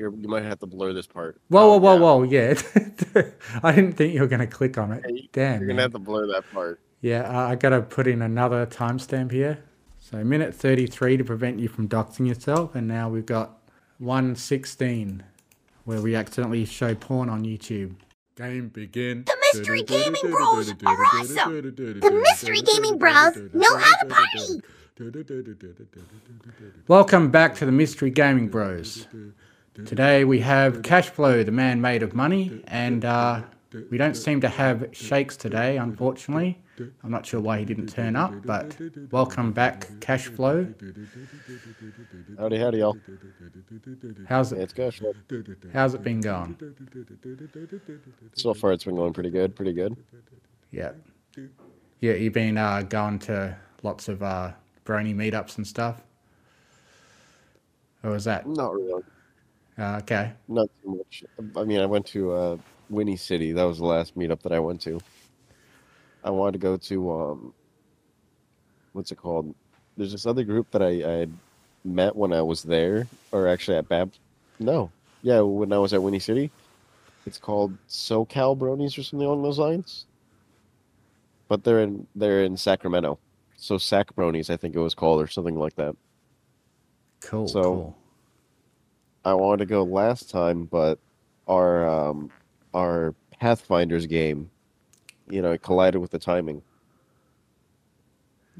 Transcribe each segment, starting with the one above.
You're, you might have to blur this part. Whoa, whoa, whoa, yeah. whoa! Yeah, I didn't think you were gonna click on it. Yeah, you- Damn. You're man. gonna have to blur that part. Yeah, uh, I gotta put in another timestamp here. So minute 33 to prevent you from doxing yourself, and now we've got 116 where we accidentally show porn on YouTube. Game begin. The Mystery Gaming Bros are awesome. The Mystery Gaming Bros know how to party. Welcome back to the Mystery Gaming Bros. Today we have Cashflow, the man made of money, and uh, we don't seem to have Shakes today, unfortunately. I'm not sure why he didn't turn up, but welcome back, Cashflow. Howdy, howdy, y'all. How's Yeah, it? it's gosh. How's it been going? So far, it's been going pretty good. Pretty good. Yeah, yeah. You've been uh, going to lots of uh, brony meetups and stuff. Or was that Not really. Uh, okay? Not too much. I mean, I went to uh, Whinny City. That was the last meetup that I went to. I wanted to go to um, what's it called? There's this other group that I, I had met when I was there, or actually at Bab. No, yeah, when I was at Whinny City. It's called SoCal Bronies or something along those lines. But they're in they're in Sacramento, so Sac Bronies I think it was called or something like that. Cool, So- cool. I wanted to go last time, but our um, our Pathfinders game, you know, it collided with the timing,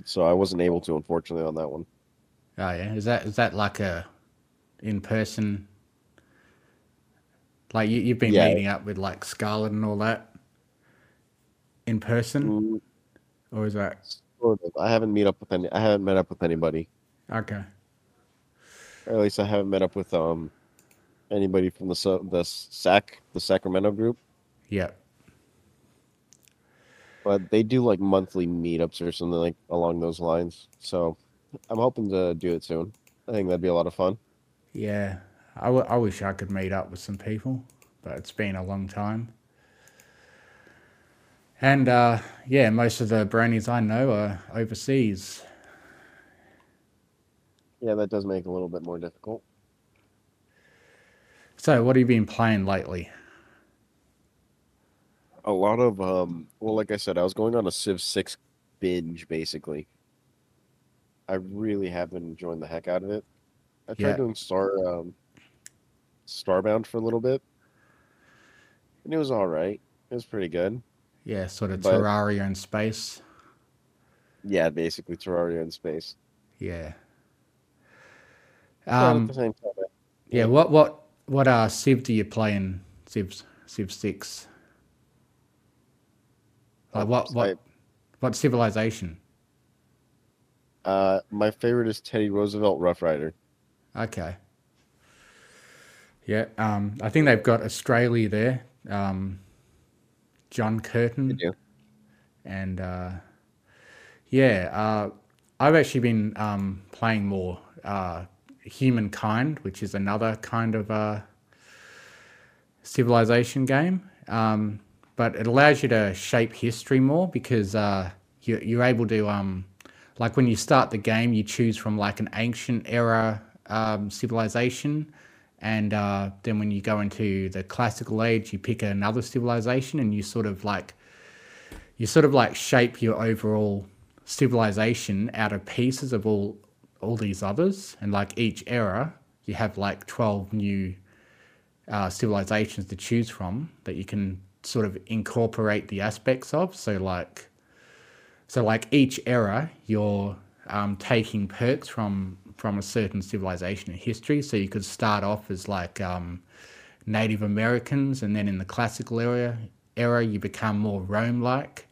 so I wasn't able to, unfortunately, on that one. Oh yeah, is that is that like a in person? Like you, you've been Yeah. meeting up with like Scarlet and all that in person, Mm, or is that sort of. I haven't meet up with any. I haven't met up with anybody, okay? Or at least I haven't met up with um anybody from the the Sac the Sacramento group. Yeah, But they do like monthly meetups or something like along those lines. So I'm hoping to do it soon. I think that'd be a lot of fun. yeah. I, w- I wish I could meet up with some people, but it's been a long time. And uh, yeah, most of the bronies I know are overseas. Yeah, that does make it a little bit more difficult. So, what have you been playing lately? A lot of um well like I said, I was going on a Civ 6 binge basically. I really have been enjoying the heck out of it. I tried Yeah. doing Star um Starbound for a little bit. And it was alright. It was pretty good. Yeah, sort of But- Terraria in space. Yeah, basically Terraria in space. Yeah. Um, time, I- Yeah, what what what uh Civ do you play in Civ Civ six? Like what what what civilization? uh my favorite is Teddy Roosevelt Rough Rider. Okay. Yeah, um, I think they've got Australia there. Um, John Curtin and uh, yeah, uh, I've actually been um, playing more uh, Humankind, which is another kind of uh, civilization game. Um, but it allows you to shape history more because uh, you, you're able to, um, like when you start the game, you choose from like an ancient era um, civilization. And uh, then when you go into the classical age, you pick another civilization and you sort of like you sort of like shape your overall civilization out of pieces of all all these others and like each era you have like 12 new uh, civilizations to choose from that you can sort of incorporate the aspects of. So like so like each era you're um, taking perks from from a certain civilization in history. So you could start off as like um, native americans and then in the classical era era you become more rome like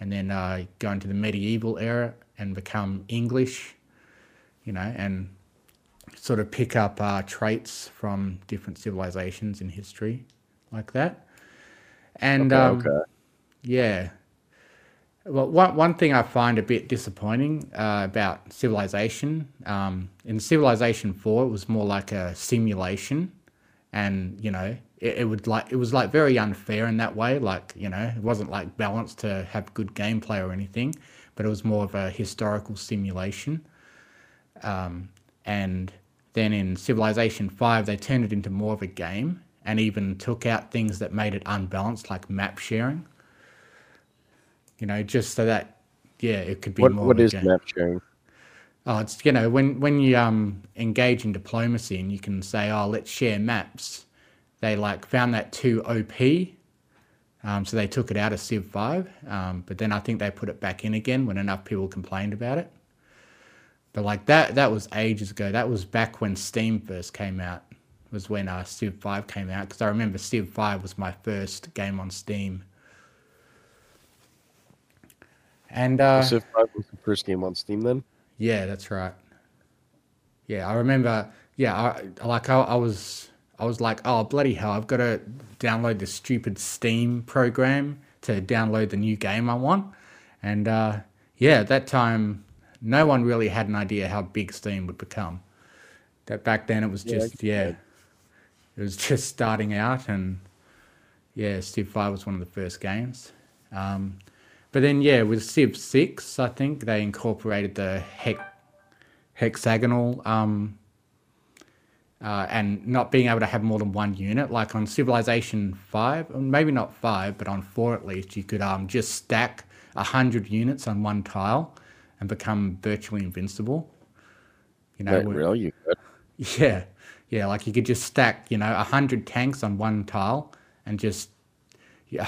and then uh, go into the medieval era and become English, you know, and sort of pick up uh, traits from different civilizations in history, like that. And Okay, um, okay. yeah, well, one one thing I find a bit disappointing uh, about Civilization, um, in Civilization Four, it was more like a simulation, and you know, it, it would like it was like very unfair in that way. Like you know, it wasn't like balanced to have good gameplay or anything, but it was more of a historical simulation. Um, and then in Civilization 5, they turned it into more of a game and even took out things that made it unbalanced, like map sharing. You know, just so that, yeah, it could be What more what is game. map sharing? Oh, it's you know when when you um engage in diplomacy and you can say, oh, let's share maps. They like found that too OP, um, so they took it out of Civ Five. Um, but then I think they put it back in again when enough people complained about it. But like that that was ages ago. That was back when Steam first came out. Was when uh, Civ Five came out because I remember Civ Five was my first game on Steam. And uh, Civ 5 was the first game on Steam then? yeah, that's right. Yeah, I remember. Yeah, I like I, I was I was like, oh bloody hell, I've got to download this stupid Steam program to download the new game I want. And uh, yeah, at that time, no one really had an idea how big Steam would become. That back then it was just can yeah, it was just starting out, and yeah, Civ Five was one of the first games. Um, but then yeah, with Civ Six, I think they incorporated the hex hexagonal um, uh, and not being able to have more than one unit. Like on Civilization Five, maybe not five, but on four at least, you could um, just stack a hundred units on one tile and become virtually invincible. You know, where- really? You could? yeah, yeah. Like you could just stack, you know, a hundred tanks on one tile and just, yeah,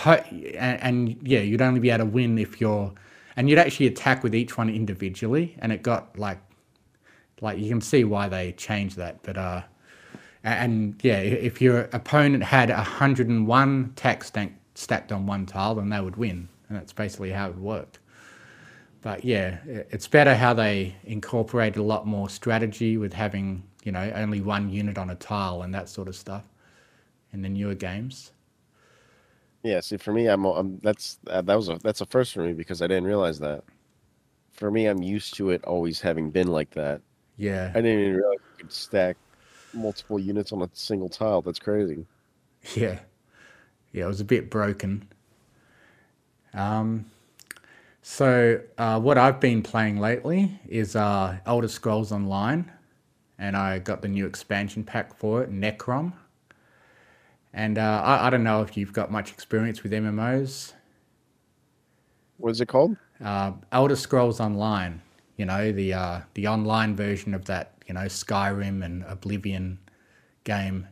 and, and yeah, you'd only be able to win if you're, and you'd actually attack with each one individually, and it got like, like you can see why they changed that, but uh, and yeah, if your opponent had a hundred and one tack stack, stacked on one tile, then they would win, and that's basically how it worked. But yeah, it's better how they incorporate a lot more strategy with having, you know, only one unit on a tile and that sort of stuff in the newer games. Yeah, see, for me, I'm, I'm that's uh, that was a that's a first for me because I didn't realize that. For me, I'm used to it always having been like that. Yeah. I didn't even realize you could stack multiple units on a single tile. That's crazy. Yeah. Yeah, it was a bit broken. Um, so uh, what I've been playing lately is uh, Elder Scrolls Online, and I got the new expansion pack for it, Necrom. And uh, I, I don't know if you've got much experience with MMOs. What is it called? Uh, Elder Scrolls Online, you know, the uh, the online version of that, you know, Skyrim and Oblivion game.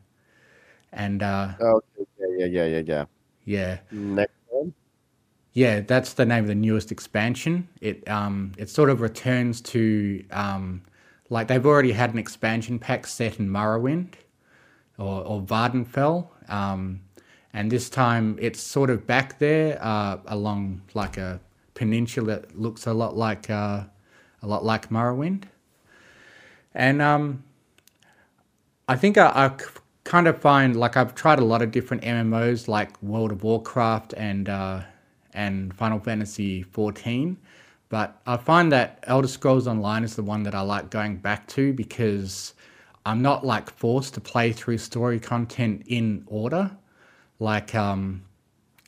And uh, Oh, yeah, yeah, yeah, yeah, yeah. yeah. Yeah, that's the name of the newest expansion. It um it sort of returns to um like they've already had an expansion pack set in Morrowind or or Vvardenfell. Um and this time it's sort of back there uh along like a peninsula that looks a lot like uh a lot like Morrowind. And um I think I kind of find like I've tried a lot of different MMOs like World of Warcraft and uh, and Final Fantasy 14, but I find that Elder Scrolls Online is the one that I like going back to because I'm not like forced to play through story content in order. Like um,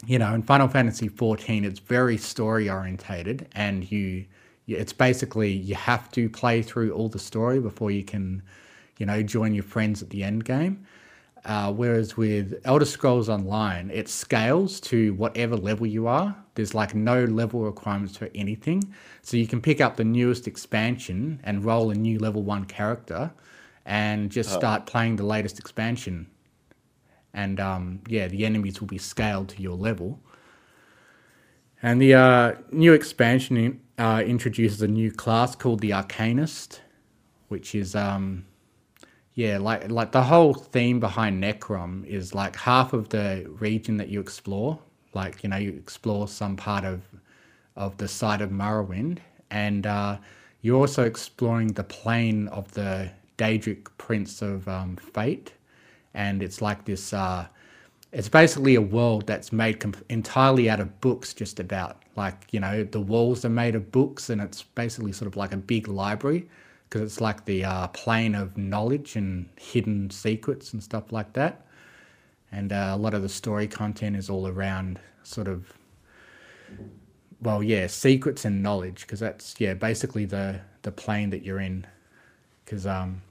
you know, in Final Fantasy 14, it's very story orientated, and you, you, it's basically you have to play through all the story before you can, you know, join your friends at the end game. Uh, whereas with Elder Scrolls Online, it scales to whatever level you are. There's like no level requirements for anything. So you can pick up the newest expansion and roll a new level one character and just start playing the latest expansion. And um, yeah, the enemies will be scaled to your level. And the uh, new expansion in, uh, introduces a new class called the Arcanist, which is um, yeah, like like the whole theme behind Necrom is like half of the region that you explore, like you know you explore some part of of the site of Morrowind, and uh, you're also exploring the plane of the Daedric Prince of um, Fate, and it's like this. Uh, it's basically a world that's made comp- entirely out of books, just about. Like, you know, the walls are made of books, and it's basically sort of like a big library because it's like the uh, plane of knowledge and hidden secrets and stuff like that. And uh, a lot of the story content is all around sort of, well, yeah, secrets and knowledge because that's, yeah, basically the, the plane that you're in. Because, um,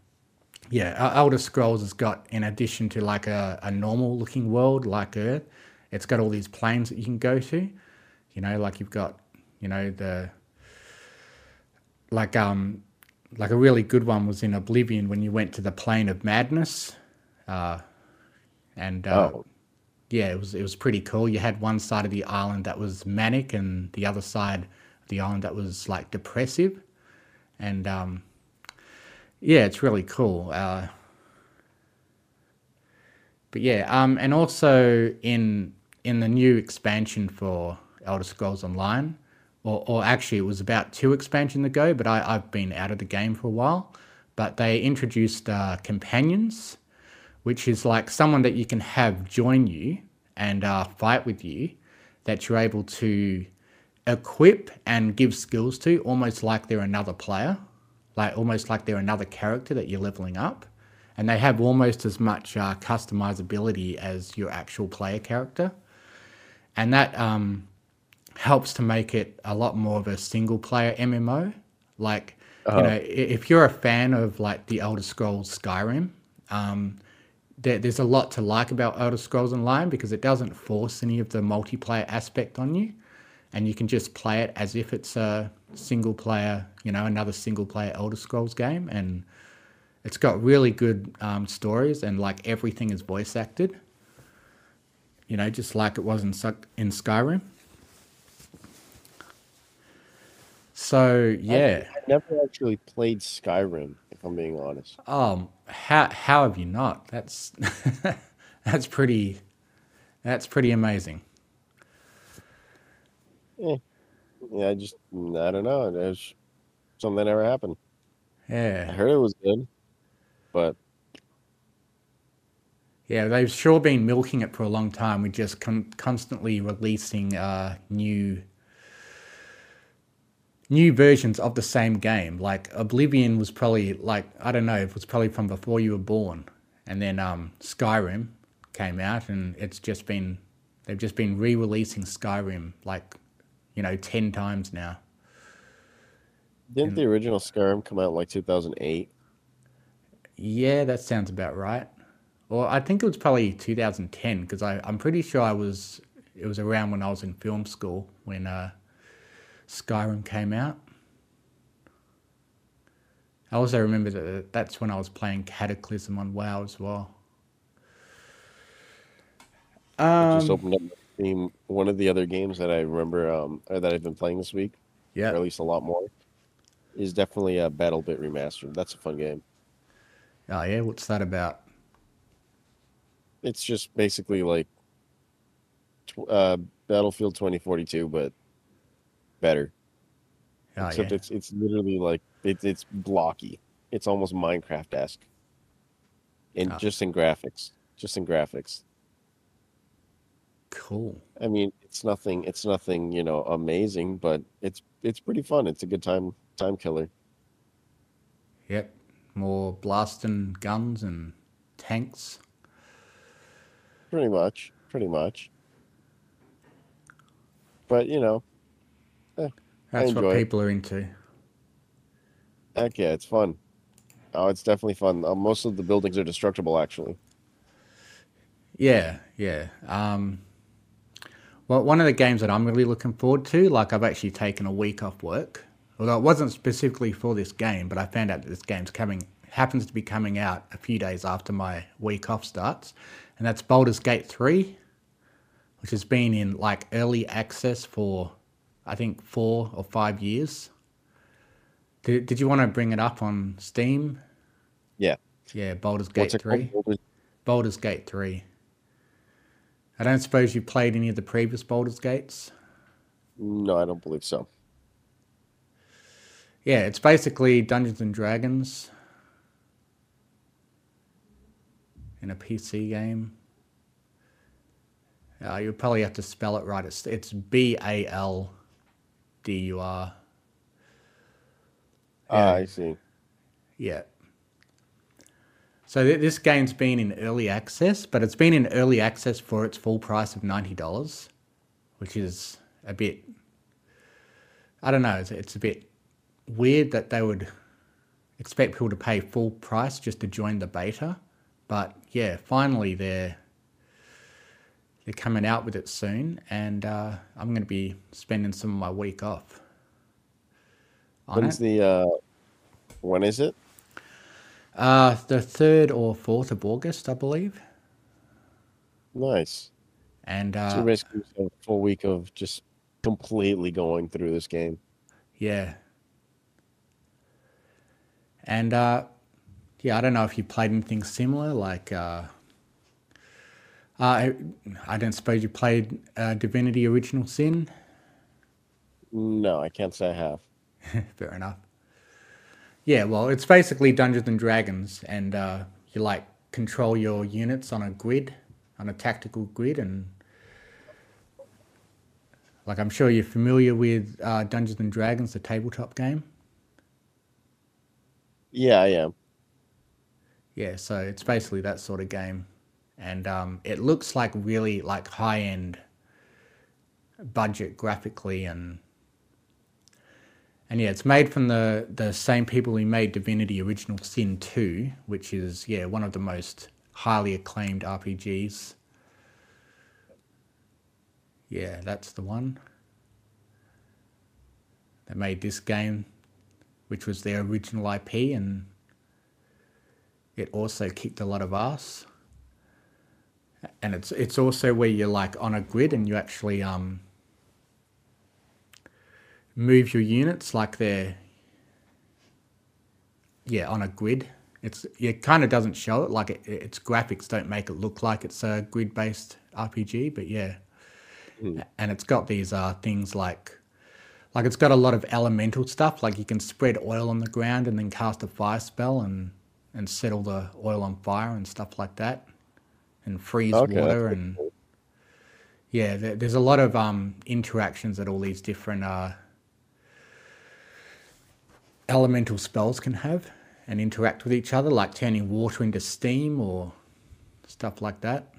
yeah, El- Elder Scrolls has got, in addition to like a, a normal looking world like Earth, it's got all these planes that you can go to. You know, like you've got, you know, the like um like a really good one was in Oblivion when you went to the plane of madness, uh, and uh, Oh. yeah, it was it was pretty cool. You had one side of the island that was manic, and the other side of the island that was like depressive, and um, yeah, it's really cool. Uh, but yeah, um, and also in in the new expansion for Elder Scrolls Online, or, or actually it was about two expansions ago, but I, I've been out of the game for a while. But they introduced uh, companions, which is like someone that you can have join you and uh, fight with you, that you're able to equip and give skills to, almost like they're another player, like almost like they're another character that you're leveling up, and they have almost as much uh, customizability as your actual player character, and that um, helps to make it a lot more of a single player MMO. Like, you know, if you're a fan of like the Elder Scrolls Skyrim, um, there, there's a lot to like about Elder Scrolls Online because it doesn't force any of the multiplayer aspect on you, and you can just play it as if it's a single player, you know, another single player Elder Scrolls game, and it's got really good um, stories and like everything is voice acted. You know, just like it was in in Skyrim. So yeah, I never actually played Skyrim, if I'm being honest. um, how how have you not? That's that's pretty that's pretty amazing. Yeah, I just I don't know. There's something that never happened. Yeah, I heard it was good, but yeah, they've sure been milking it for a long time. We're just con- constantly releasing uh, new new versions of the same game. Like Oblivion was probably like I don't know, it was probably from before you were born, and then um, Skyrim came out, and it's just been they've just been re-releasing Skyrim like you know ten times now. didn't the original Skyrim come out like 2008? Yeah, that sounds about right. Or I think it was probably 2010 because I'm pretty sure I was it was around when I was in film school when uh, Skyrim came out. I also remember that that's when I was playing Cataclysm on WoW as well. I just Um, opened up Steam. One of the other games that I remember um, or that I've been playing this week, yeah, or at least a lot more, is definitely a BattleBit Remastered. That's a fun game. Oh yeah, what's that about? It's just basically like uh, Battlefield 2042, but better. Oh Except yeah. it's it's literally like it's it's blocky. It's almost Minecraft esque. And Oh. just in graphics, just in graphics. Cool. I mean, it's nothing. It's nothing, you know, amazing, but it's it's pretty fun. It's a good time time killer. Yep. More blasting guns and tanks. Pretty much, pretty much. But you know, That's what it. people are into. heck yeah, it's fun. Oh, it's definitely fun. Uh, most of the buildings are destructible, actually. Yeah, yeah. Um, well, one of the games that I'm really looking forward to, like I've actually taken a week off work, although it wasn't specifically for this game, but I found out that this game's coming happens to be coming out a few days after my week off starts, and that's Baldur's Gate 3, which has been in like early access for I think four or five years. Did, did you want to bring it up on Steam? Yeah. Yeah, Baldur's Gate What's 3. called? Baldur's Gate 3. I don't suppose you played any of the previous Baldur's Gates? No, I don't believe so. Yeah, it's basically Dungeons and Dragons in a PC game. Uh, you'll probably have to spell it right. It's it's B A L D U R. Ah, I see. Yeah. So th- this game's been in early access, but it's been in early access for its full price of ninety dollars, which is a bit. I don't know. It's, it's a bit weird that they would expect people to pay full price just to join the beta. But yeah, finally they're they're coming out with it soon, and uh, I'm going to be spending some of my week off When's it. the uh when is it? Uh, the third or fourth of August, I believe. Nice. And So uh, you basically a full week of just completely going through this game. yeah, and uh, yeah, I don't know if you played anything similar, like. Uh, uh, I, I don't suppose you played uh, Divinity Original Sin. No, I can't say I have. Fair enough. Yeah, well, it's basically Dungeons and Dragons, and uh, you like control your units on a grid, on a tactical grid, and like I'm sure you're familiar with uh, Dungeons and Dragons, the tabletop game. Yeah, I am. Yeah, so it's basically that sort of game, and um, it looks like really like high end budget graphically and and yeah, it's made from the the same people who made Divinity Original Sin 2, which is yeah one of the most highly acclaimed RPGs. Yeah, that's the one. They made this game, which was their original IP, and it also kicked a lot of ass. And it's it's also where you're like on a grid and you actually um move your units like they're yeah on a grid. It's it kind of doesn't show it like it, its graphics don't make it look like it's a grid based RPG, but yeah. And it's got these uh things like like it's got a lot of elemental stuff like you can spread oil on the ground and then cast a fire spell and and set all the oil on fire and stuff like that and freeze Okay, water and cool. yeah there, there's a lot of um interactions that all these different uh elemental spells can have and interact with each other like turning water into steam or stuff like that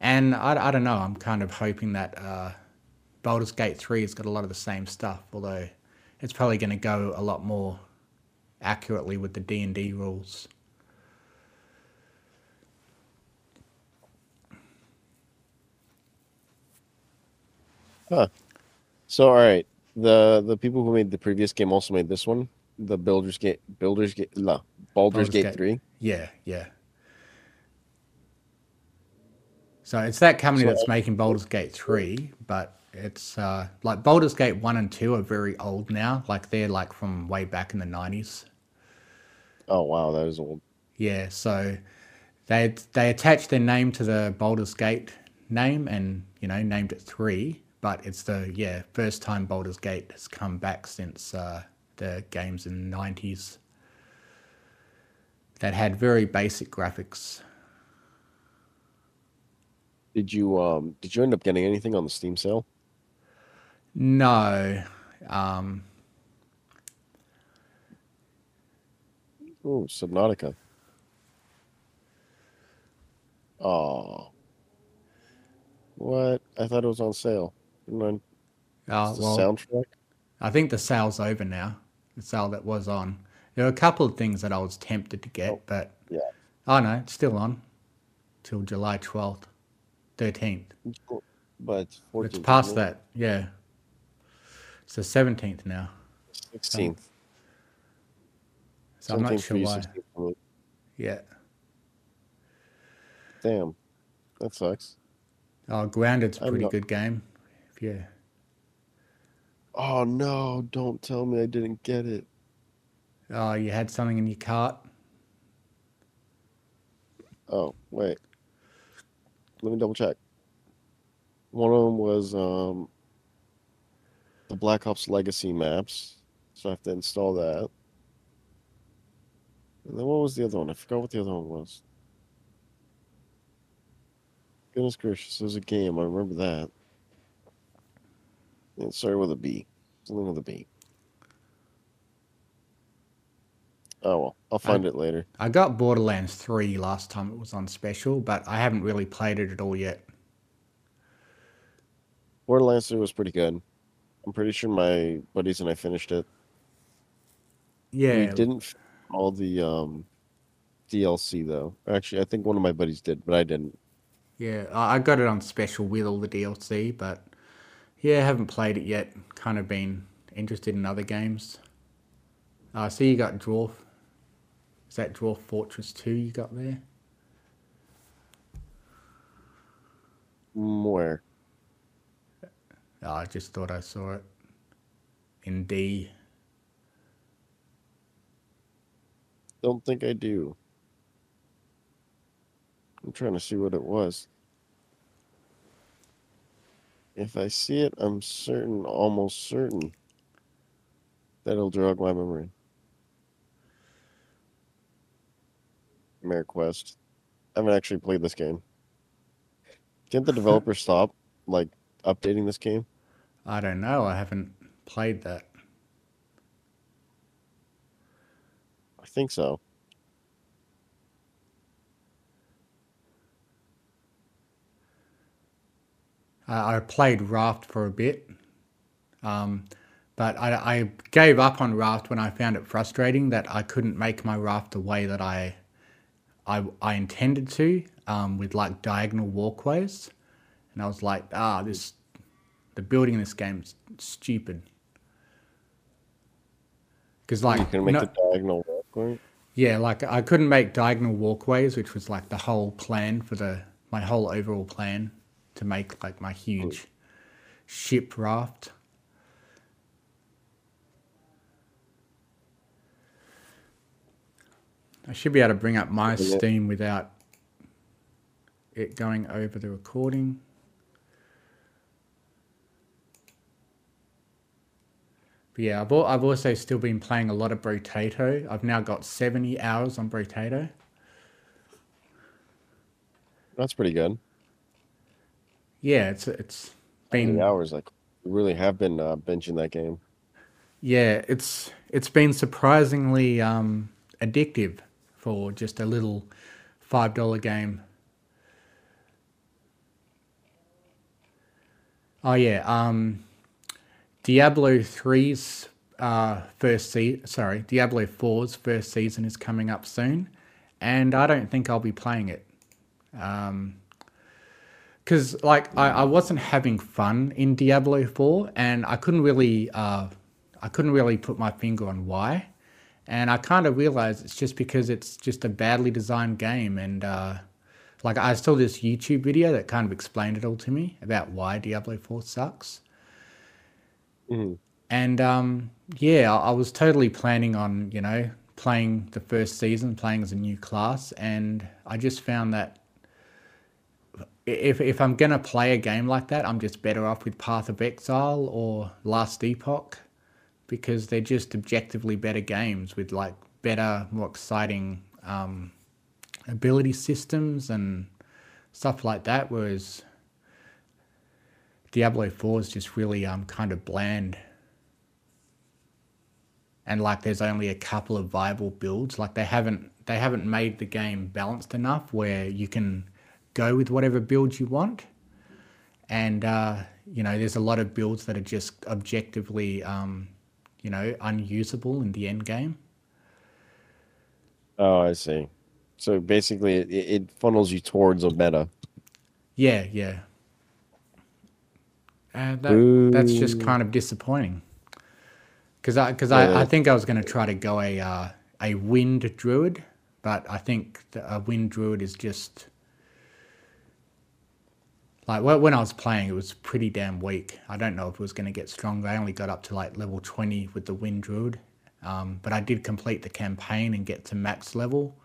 and i, I don't know i'm kind of hoping that uh Baldur's Gate 3 has got a lot of the same stuff although it's probably going to go a lot more accurately with the D&D rules So all right, the the people who made the previous game also made this one, the Builders Gate, Builders Gate, no, Baldur's Baldur's Gate Gate. three. Yeah, yeah. So it's that company So- that's making Baldur's Gate 3, but it's uh, like Baldur's Gate 1 and 2 are very old now. Like they're like from way back in the 90s. Oh wow, that is old. Yeah, so they they attached their name to the Baldur's Gate name and, you know, named it 3, but it's the yeah, first time Baldur's Gate has come back since uh, the games in the 90s that had very basic graphics. Did you um did you end up getting anything on the Steam sale? No. Um, Oh, Subnautica. Oh. What? I thought it was on sale. Oh, the well, soundtrack. I think the sale's over now. The sale that was on. There were a couple of things that I was tempted to get, Oh, but yeah. oh no, it's still on till July 12th, 13th. But it's 14th. It's past it? that, yeah. It's the 17th now, 16th. so I'm not sure why. 16th. Yeah. Damn. That sucks. Oh, Grounded's a pretty not- good game. You, Oh no, don't tell me I didn't get it. oh, you had something in your cart. Oh, wait. Let me double check. One of them was um the Black Ops Legacy maps. So I have to install that. And then what was the other one? I forgot what the other one was. Goodness gracious, there's a game, I remember that. It started with a B. Something with a B. Oh well, I'll find it later. I got Borderlands 3 last time it was on special, but I haven't really played it at all yet. Borderlands 3 was pretty good. I'm pretty sure my buddies and I finished it. Yeah, We didn't all the um DLC though. Actually, I think one of my buddies did, but I didn't. yeah. I I got it on special with all the DLC, but yeah, I haven't played it yet. Kind of been interested in other games. I uh, see you got Dwarf. Is that Dwarf Fortress 2 you got there? Where? Oh, I just thought I saw it in D. Don't think I do. I'm trying to see what it was. If I see it, I'm certain, almost certain, that it'll jog my memory. Mare Quest. I haven't actually played this game. Can't the developer stop, like, updating this game? I don't know. I haven't played that. I think so. I I played Raft for a bit, um, but I, I gave up on Raft when I found it frustrating that I couldn't make my raft the way that I I, I intended to um, with like diagonal walkways, and I was like, ah, this the building in this game is stupid. Because like You can make no- the diagonal walkway. yeah, like I couldn't make diagonal walkways, which was like the whole plan for the my whole overall plan to make like my huge ship raft. I should be able to bring up my. Steam without it going over the recording. But yeah, I've, I've also still been playing a lot of Brotato. I've now got 70 hours on Brotato. That's pretty good. Yeah, it's it's Many been hours, like, we really have been uh, benching that game. yeah, it's it's been surprisingly um, addictive for just a little five dollar game. Oh yeah, um, Diablo 3's uh, first se- sorry, Diablo 4's first season is coming up soon, and I don't think I'll be playing it. Um, because like I, I wasn't having fun in Diablo 4 and I couldn't really uh, I couldn't really put my finger on why. And I kind of realized it's just because it's just a badly designed game and uh, like I saw this YouTube video that kind of explained it all to me about why Diablo 4 sucks. Mhm. And um, yeah, I I was totally planning on, you know, playing the first season, playing as a new class, and I just found that if if I'm gonna play a game like that, I'm just better off with Path of Exile or Last Epoch because they're just objectively better games with like better, more exciting um, ability systems and stuff like that. Whereas Diablo Four is just really um kind of bland. And like there's only a couple of viable builds. Like they haven't they haven't made the game balanced enough where you can go with whatever build you want. And uh, you know, there's a lot of builds that are just objectively um, you know, unusable in the end game. Oh, I see. So basically, it, it funnels you towards a meta. Yeah, yeah. And that, that's just kind of disappointing. Because I, cause I, I think I was going to try to go a, uh, a wind druid, but I think that a wind druid is just. Like when I was playing, it was pretty damn weak. I don't know if it was going to get stronger. I only got up to like level 20 with the wind druid. Um, but I did complete the campaign and get to max level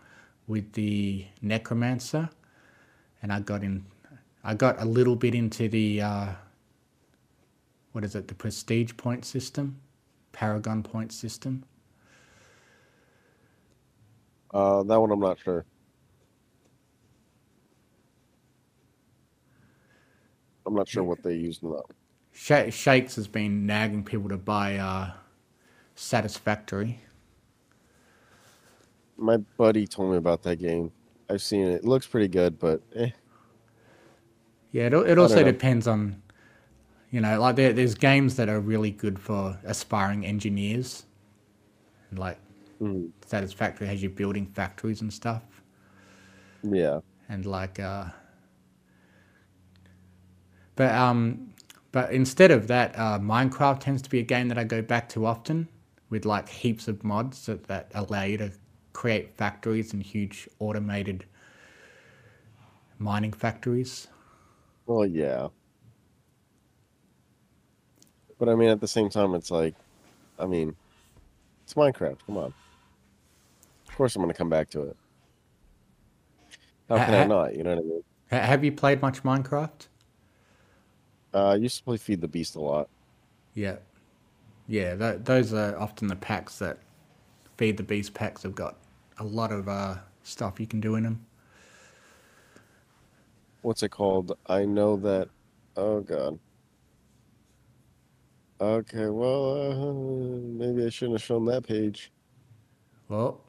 with the necromancer and I got in. I got a little bit into the uh, what is it? The prestige point system, Paragon point system. Uh, that one I'm not sure. Not sure what they used in that. Sha- Shakes has been nagging people to buy uh, Satisfactory. My buddy told me about that game. I've seen it. It looks pretty good, but eh. Yeah, it, it also depends on, you know, like there, there's games that are really good for aspiring engineers, and like Mm, satisfactory. Has you building factories and stuff, yeah. and like, uh, but um, but instead of that, uh, Minecraft tends to be a game that I go back to often, with like heaps of mods that, that allow you to create factories and huge automated mining factories. Well, yeah. But I mean, at the same time, it's like, I mean, it's Minecraft. Come on. Of course, I'm gonna come back to it. How Ha- can I not? You know what I mean? Have you played much Minecraft? Uh, I used to play Feed the Beast a lot. Yeah, yeah. Th- those are often the packs that feed the beast packs have got a lot of uh, stuff you can do in them. What's it called? I know that. Oh God. Okay, well, uh, maybe I shouldn't have shown that page. Well,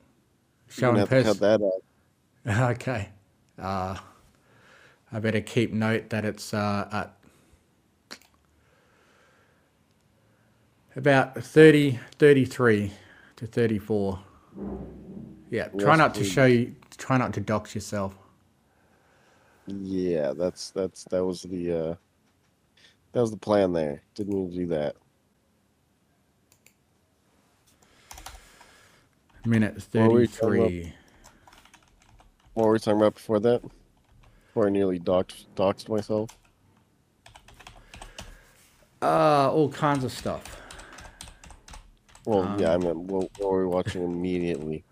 showing have to cut that out. Okay. Uh, I better keep note that it's uh, at about 30, 33 to 34. Yeah, try not to show you, try not to dox yourself. Yeah, that's that's that was the uh that was the plan there. Didn't mean to do that. Minute What were we talking about? 33. What were we talking about before that? Before I nearly doxed, doxed myself. Uh, all kinds of stuff. Well, yeah, I mean, what, what were we watching immediately?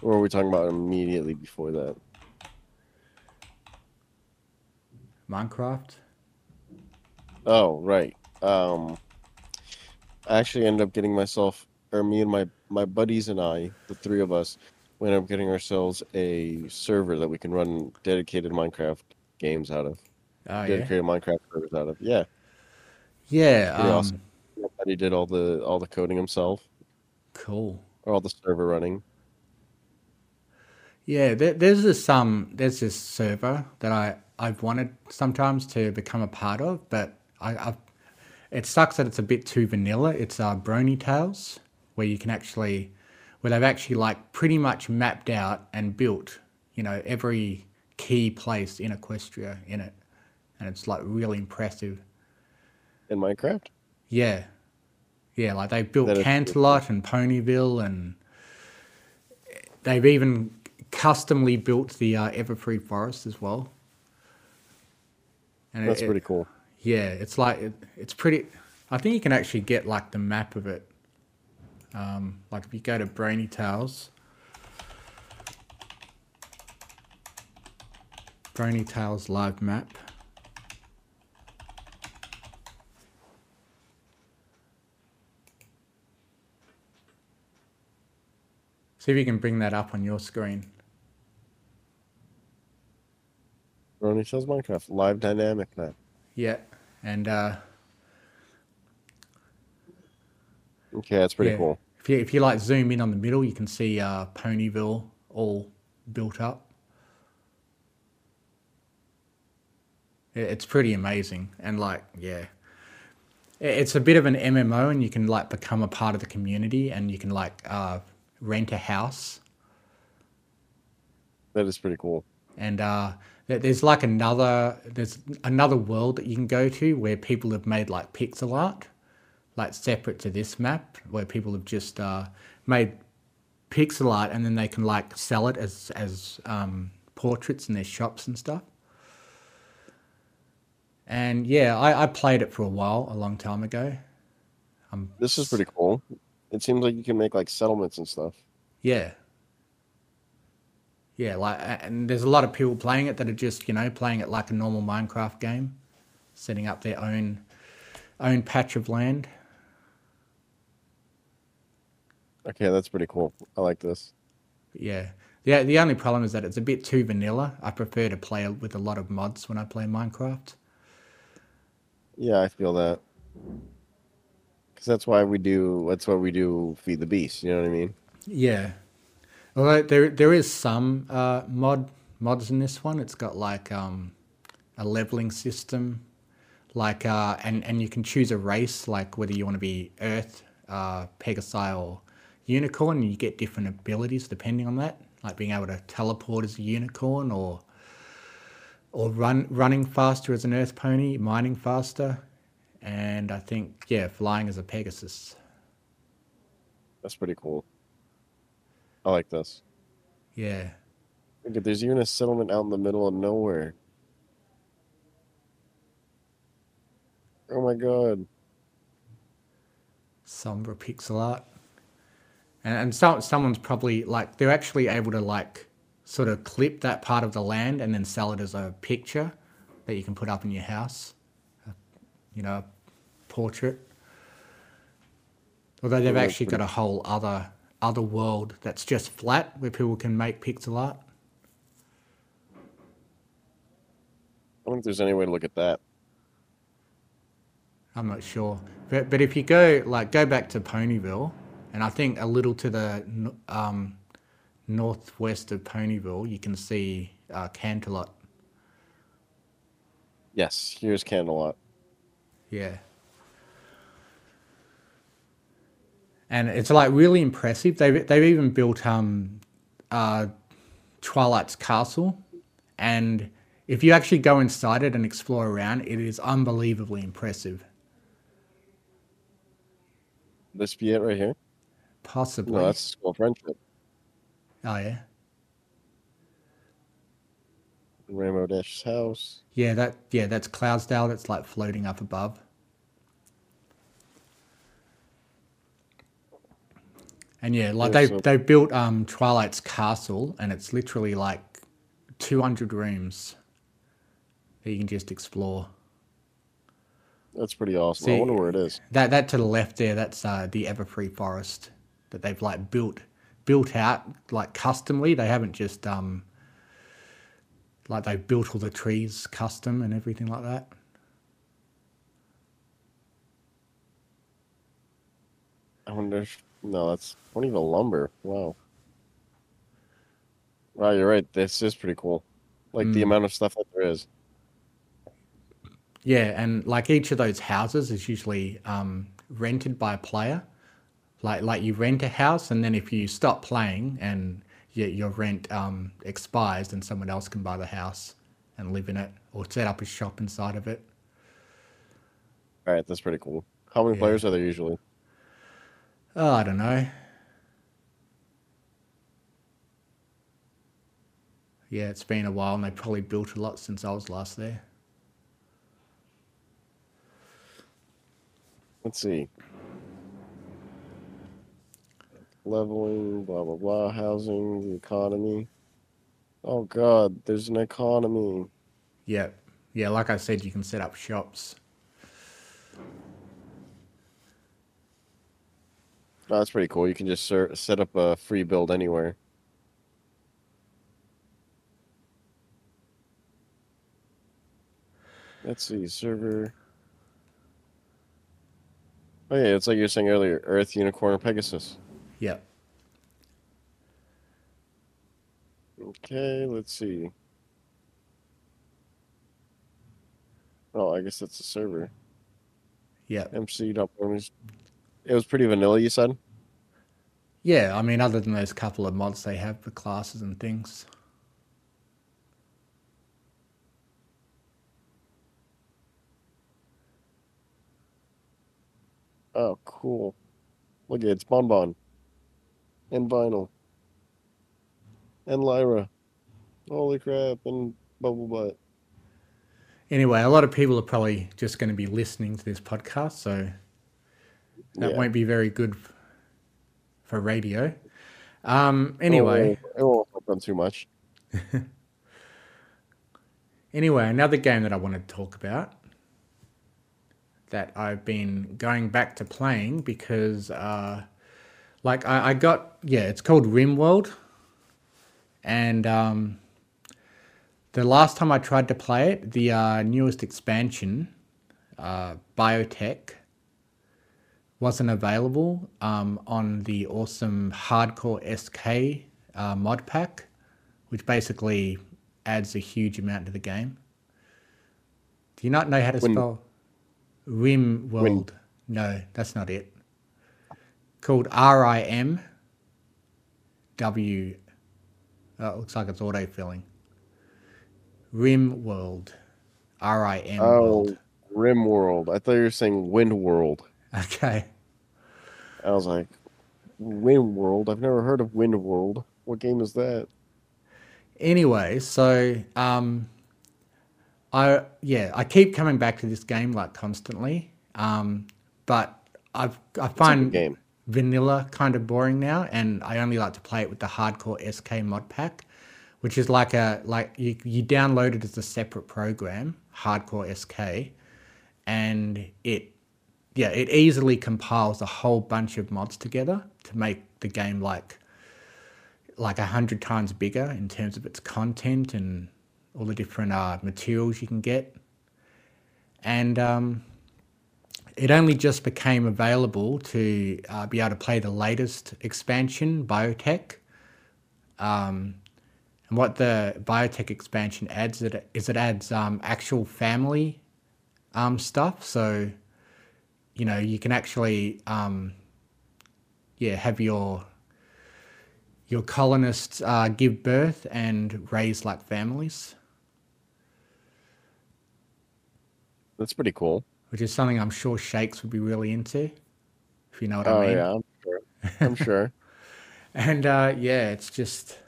What were we talking about immediately before that? Minecraft. Oh, right. Um, I actually ended up getting myself, or me and my my buddies and I, the three of us, we ended up getting ourselves a server that we can run dedicated Minecraft games out of. Oh, yeah. dedicated Minecraft servers out of. Yeah, Yeah. Um, awesome. Buddy did all the all the coding himself, Cool. or all the server running. Yeah, there, there's this um, there's this server that I I've wanted sometimes to become a part of, but I I've, it sucks that it's a bit too vanilla. It's uh, Brony Tales, where you can actually, where they've actually like pretty much mapped out and built, you know, every key place in Equestria in it, and it's like really impressive. In Minecraft? Yeah, yeah, like they've built That. Canterlot and Ponyville, and they've even customly built the uh, Everfree Forest as well. And That's it, pretty cool. yeah, it's like it, it's pretty. I think you can actually get like the map of it. Um, like if you go to Brony Tales, Brony Tales live map. See if you can bring that up on your screen. Ronnie says Minecraft live dynamic now. Yeah, and uh, Okay, that's pretty yeah, cool. If you if you like zoom in on the middle, you can see uh, Ponyville all built up. It's pretty amazing, and like yeah, it's a bit of an MMO, and you can like become a part of the community, and you can like uh, rent a house, That is pretty cool. and uh, there's like another there's another world that you can go to where people have made like pixel art, like separate to this map, where people have just uh, made pixel art and then they can like sell it as as um, portraits in their shops and stuff. And yeah, I, I played it for a while, a long time ago. Um, This is pretty cool. It seems like you can make like settlements and stuff. Yeah. Yeah, like, and there's a lot of people playing it that are just, you know, playing it like a normal Minecraft game, setting up their own own patch of land. Okay, that's pretty cool. I like this. Yeah. The, the only problem is that it's a bit too vanilla. I prefer to play with a lot of mods when I play Minecraft. Yeah, I feel that. Because that's why we do. That's why we do feed the beast. You know what I mean? Yeah. Although there there is some uh, mod mods in this one. It's got like um, a leveling system, like uh, and and you can choose a race, like whether you want to be Earth, uh, Pegasi, or unicorn, and you get different abilities depending on that, like being able to teleport as a unicorn, or or run running faster as an earth pony, mining faster, and I think yeah, flying as a pegasus. That's pretty cool. I like this. Yeah, Look at there's even a settlement out in the middle of nowhere. Oh my god. sombra pixel art, and and some someone's probably like they're actually able to like sort of clip that part of the land and then sell it as a picture that you can put up in your house. You know, a portrait. Although they've actually got a whole other other world that's just flat where people can make pixel art. I don't think there's any way to look at that. I'm not sure, but but if you go like go back to Ponyville, and I think a little to the um, northwest of Ponyville, you can see uh, Canterlot. Yes, here's Canterlot. Yeah. And it's like really impressive. They've they've even built um, uh, Twilight's castle, and if you actually go inside it and explore around, it is unbelievably impressive. This be it right here? Possibly. No, that's School Friendship. Oh yeah. Rainbow Dash's house. Yeah, that yeah, that's Cloudsdale that's like floating up above. And yeah, like Yeah, they so- they built um Twilight's castle and it's literally like 200 rooms that you can just explore. That's pretty awesome. See- I wonder where it is. That that to the left there, that's uh, the Everfree Forest that they've like built built out like customly. They haven't just um like they built all the trees custom and everything like that. I wonder if no, that's Ponyville lumber. Wow. Wow, you're right. This is pretty cool. Like the Mm. amount of stuff that there is. Yeah, and like each of those houses is usually um, rented by a player. Like like you rent a house, and then if you stop playing and your, your rent um, expires, then someone else can buy the house and live in it, or set up a shop inside of it. All right, that's pretty cool. How many Yeah. players are there usually? Oh, I don't know. Yeah, it's been a while, and they probably built a lot since I was last there. Let's see. Leveling, blah blah blah, housing, the economy. Oh god, there's an economy. Yeah, yeah. Like I said, you can set up shops. Oh, that's pretty cool. You can just ser- set up a free build anywhere. Let's see, server. Oh yeah, it's like you were saying earlier, Earth, Unicorn, or Pegasus. Yep. Okay, let's see. Oh, I guess that's a server. Yep. MC. It was pretty vanilla, you said? Yeah, I mean, other than those couple of mods they have for classes and things. Oh, cool. Look it's Bonbon. And Vinyl. And Lyra. Holy crap, and Bubble Butt. Anyway, a lot of people are probably just going to be listening to this podcast, so that Yeah. won't be very good for radio. Um, anyway, won't, it won't help them too much. anyway, another game that I want to talk about that I've been going back to playing because, uh, like, I, I got yeah, it's called RimWorld, and um, the last time I tried to play it, the uh, newest expansion, uh, Biotech, wasn't available um, on the awesome Hardcore SK uh, mod pack, which basically adds a huge amount to the game. Do you not know how to spell Rim World? No, that's not it. Called R I M W. Oh, it looks like it's auto filling. Rim World. R I M Oh, World. Rim World. I thought you were saying Wind World. Okay. I was like, Wind World. I've never heard of Wind World. What game is that? Anyway, so um, I yeah, I keep coming back to this game like constantly. Um, but I've I It's a good find game. Vanilla kind of boring now, and I only like to play it with the hardcore SK mod pack, which is like a like you you download it as a separate program, hardcore SK, and it yeah it easily compiles a whole bunch of mods together to make the game like like a hundred times bigger in terms of its content and all the different uh, materials you can get. And um, it only just became available to uh, be able to play the latest expansion, Biotech. Um, and what the Biotech expansion adds is it adds um, actual family um, stuff. So, you know, you can actually, um, yeah, have your your colonists uh, give birth and raise like families, That's pretty cool. Which is something I'm sure Shakes would be really into, if you know what Oh I mean. Oh yeah, I'm sure. I'm sure. And uh, yeah, it's just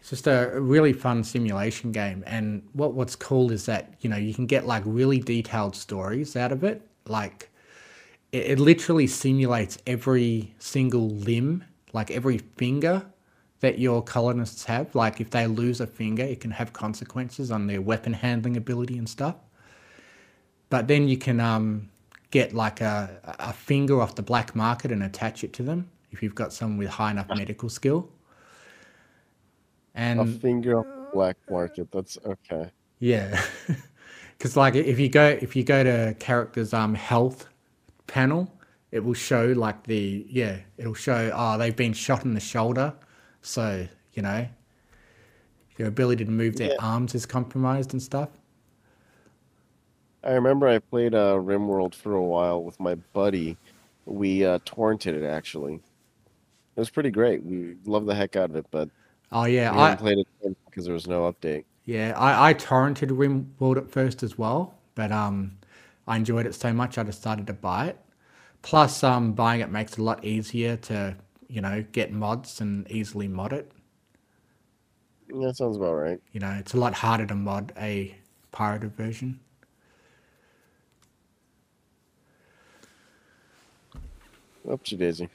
it's just a really fun simulation game. And what what's cool is that you know you can get like really detailed stories out of it. Like it, it literally simulates every single limb, like every finger that your colonists have. Like if they lose a finger, it can have consequences on their weapon handling ability and stuff. But then you can um, get like a, a finger off the black market and attach it to them if you've got someone with high enough medical skill. And A finger off the black market. That's okay. yeah, because like if you go if you go to characters um health panel, it will show like the yeah it'll show oh they've been shot in the shoulder, so you know their ability to move their Yeah. arms is compromised and stuff. I remember I played uh, RimWorld for a while with my buddy. We uh, torrented it actually. It was pretty great. We loved the heck out of it, but Oh yeah, I played it because there was no update. Yeah, I, I torrented RimWorld at first as well, but um, I enjoyed it so much I decided to buy it. Plus, um, buying it makes it a lot easier to you know get mods and easily mod it. Yeah, that sounds about right. You know, it's a lot harder to mod a pirated version. Oopsie daisy.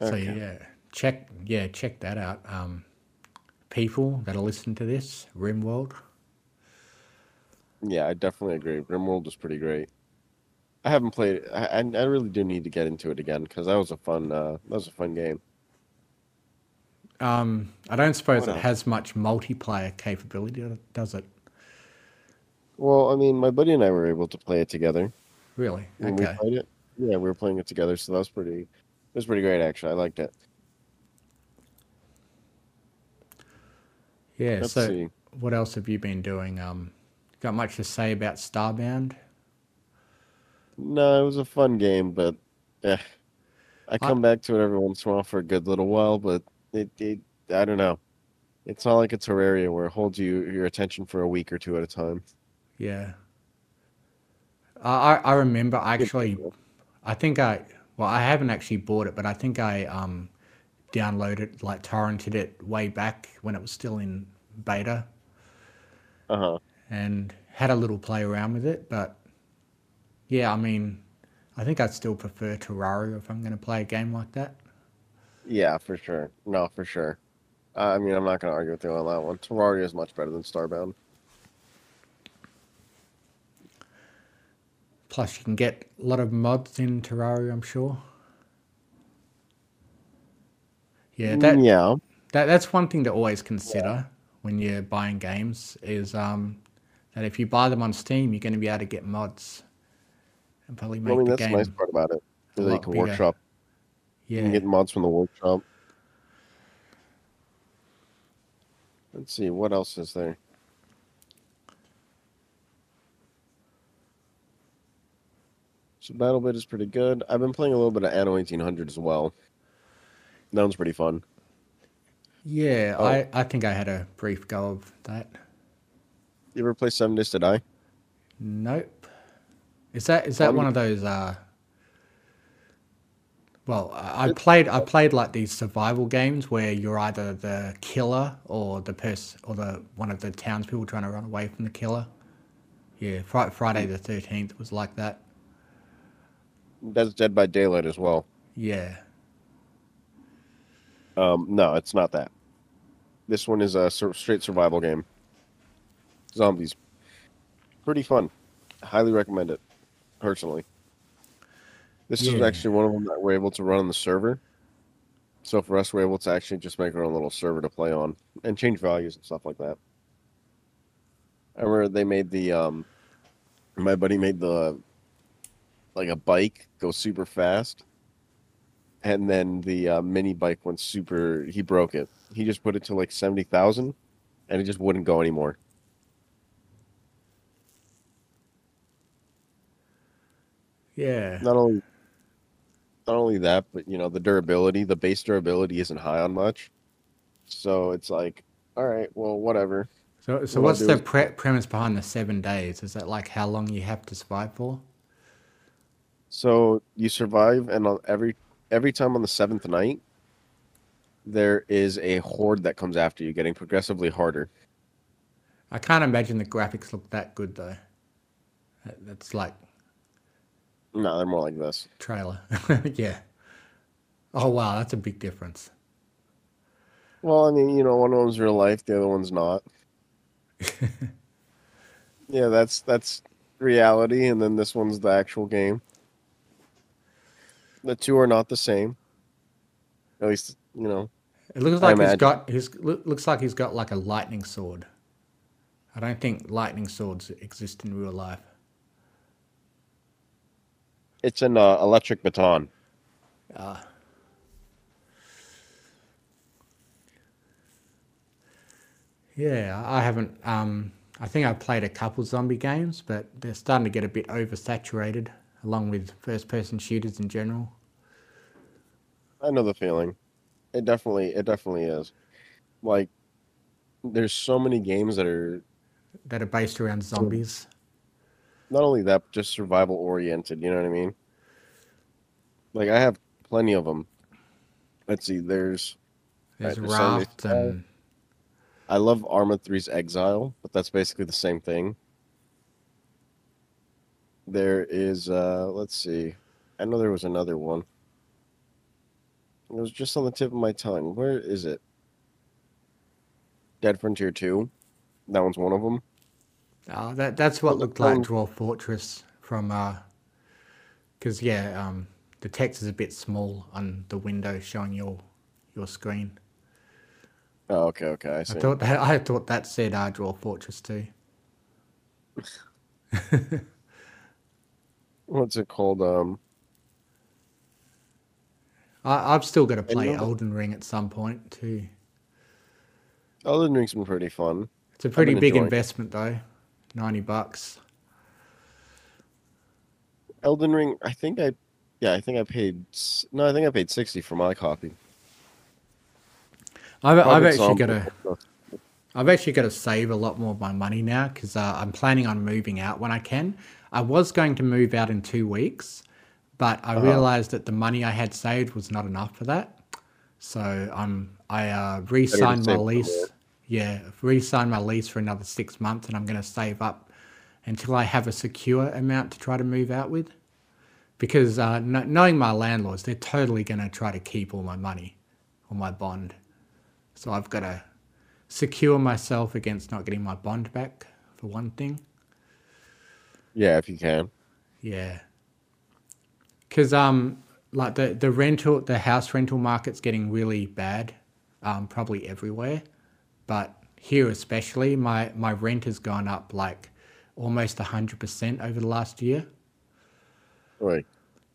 So yeah, check yeah check that out. Um, people that are listening to this, RimWorld. Yeah, I definitely agree. RimWorld is pretty great. I haven't played it. I, I I really do need to get into it again because that was a fun uh, that was a fun game. Um, I don't suppose it has much multiplayer capability, does it? Well, I mean, my buddy and I were able to play it together Really? when Okay. we played it. Yeah, we were playing it together, so that was pretty. It was pretty great, actually. I liked it. Yeah. Let's so, see. what else have you been doing? Um, got much to say about Starbound? No, it was a fun game, but eh, I I- come back to it every once in a while for a good little while, but it, it I don't know. It's not like a Terraria where it holds you your attention for a week or two at a time. Yeah. I I I remember actually. I think I well I haven't actually bought it, but I think I um downloaded like torrented it way back when it was still in beta Uh huh. and had a little play around with it. But yeah, I mean, I think I'd still prefer Terraria if I'm going to play a game like that. Yeah, for sure. No, for sure. Uh, I mean, I'm not gonna argue with you on that one. Terraria is much better than Starbound. Plus, you can get a lot of mods in Terraria, I'm sure. Yeah, that Mm, yeah. That that's one thing to always consider when you're buying games is um, that if you buy them on Steam, you're going to be able to get mods and probably make I mean, the that's the nice part about it. that you can bigger. workshop. You Yeah, can get mods from the workshop. Let's see, what else is there? So BattleBit is pretty good. I've been playing a little bit of Anno 1800 as well. That one's pretty fun. Yeah, Oh. I, I think I had a brief go of that. You ever play Seven Days to Die? Nope. Is that is that Um, one of those? Uh, well, I played I played like these survival games where you're either the killer or the person or the one of the townspeople trying to run away from the killer. Yeah, Fri Friday the Thirteenth was like that. That's Dead by Daylight as well. Yeah. Um, no, it's not that. This one is a sur- straight survival game. Zombies. Pretty fun. Highly recommend it, personally. This is actually one of them that we're able to run on the server. So for us, we're able to actually just make our own little server to play on and change values and stuff like that. I remember they made the um, my buddy made the like a bike go super fast and then the uh, mini bike went super. He broke it. He just put it to like seventy thousand, and it just wouldn't go anymore. Yeah. Not only, not only that, but you know the durability. The base durability isn't high on much, so it's like, all right, well, whatever. So so What what's the is- pre premise behind the seven days? Is that like how long you have to survive for? So you survive, and on every every time on the seventh night, there is a horde that comes after you, getting progressively harder. I can't imagine the graphics look that good though. That- That's like No, they're more like this. trailer. yeah. Oh wow, that's a big difference. Well, I mean, you know, one of them's real life, the other one's not. Yeah, that's that's reality, and then this one's the actual game. The two are not the same. At least, you know. It looks like he's got he's looks like he's got like a lightning sword. I don't think lightning swords exist in real life. It's an uh, electric baton. Uh, yeah, I haven't. Um, I think I've played a couple zombie games, but they're starting to get a bit oversaturated, along with first-person shooters in general. I know the feeling. It definitely, it definitely is. Like, there's so many games that are That are based around zombies. not only that, but just survival oriented. You know what I mean? Like, I have plenty of them. Let's see. There's There's Right, there's. Raft and I love Arma 3's Exile, but that's basically the same thing. There is, uh, let's see. I know there was another one. It was just on the tip of my tongue. Where is it? Dead Frontier 2. That one's one of them. uh, that that's what looked like um, Dwarf Fortress from. Because yeah, um, the text is a bit small on the window showing your your screen. Oh, okay, okay, I see. I thought that I thought that said uh, Dwarf Fortress too. What's it called? Um, I, I've still got to play Elden Ring at some point too. Elden Ring's been pretty fun. It's a pretty big it. investment though, ninety bucks. Elden Ring, I think I, yeah, I think I paid, no, I think I paid 60 for my copy. I've, I've actually got to I've actually got to save a lot more of my money now because uh, I'm planning on moving out when I can. I was going to move out in two weeks, but I Uh-huh. realized that the money I had saved was not enough for that. So I'm I uh, re-signed my lease. Yeah, re-signed my lease for another six months, and I'm going to save up until I have a secure amount to try to move out with. Because uh, kn- knowing my landlords, they're totally going to try to keep all my money or my bond. So I've got to secure myself against not getting my bond back for one thing. Yeah, if you can. Yeah. Cause um like the, the rental the house rental market's getting really bad, um, probably everywhere. But here especially my, my rent has gone up like almost hundred percent over the last year. Right.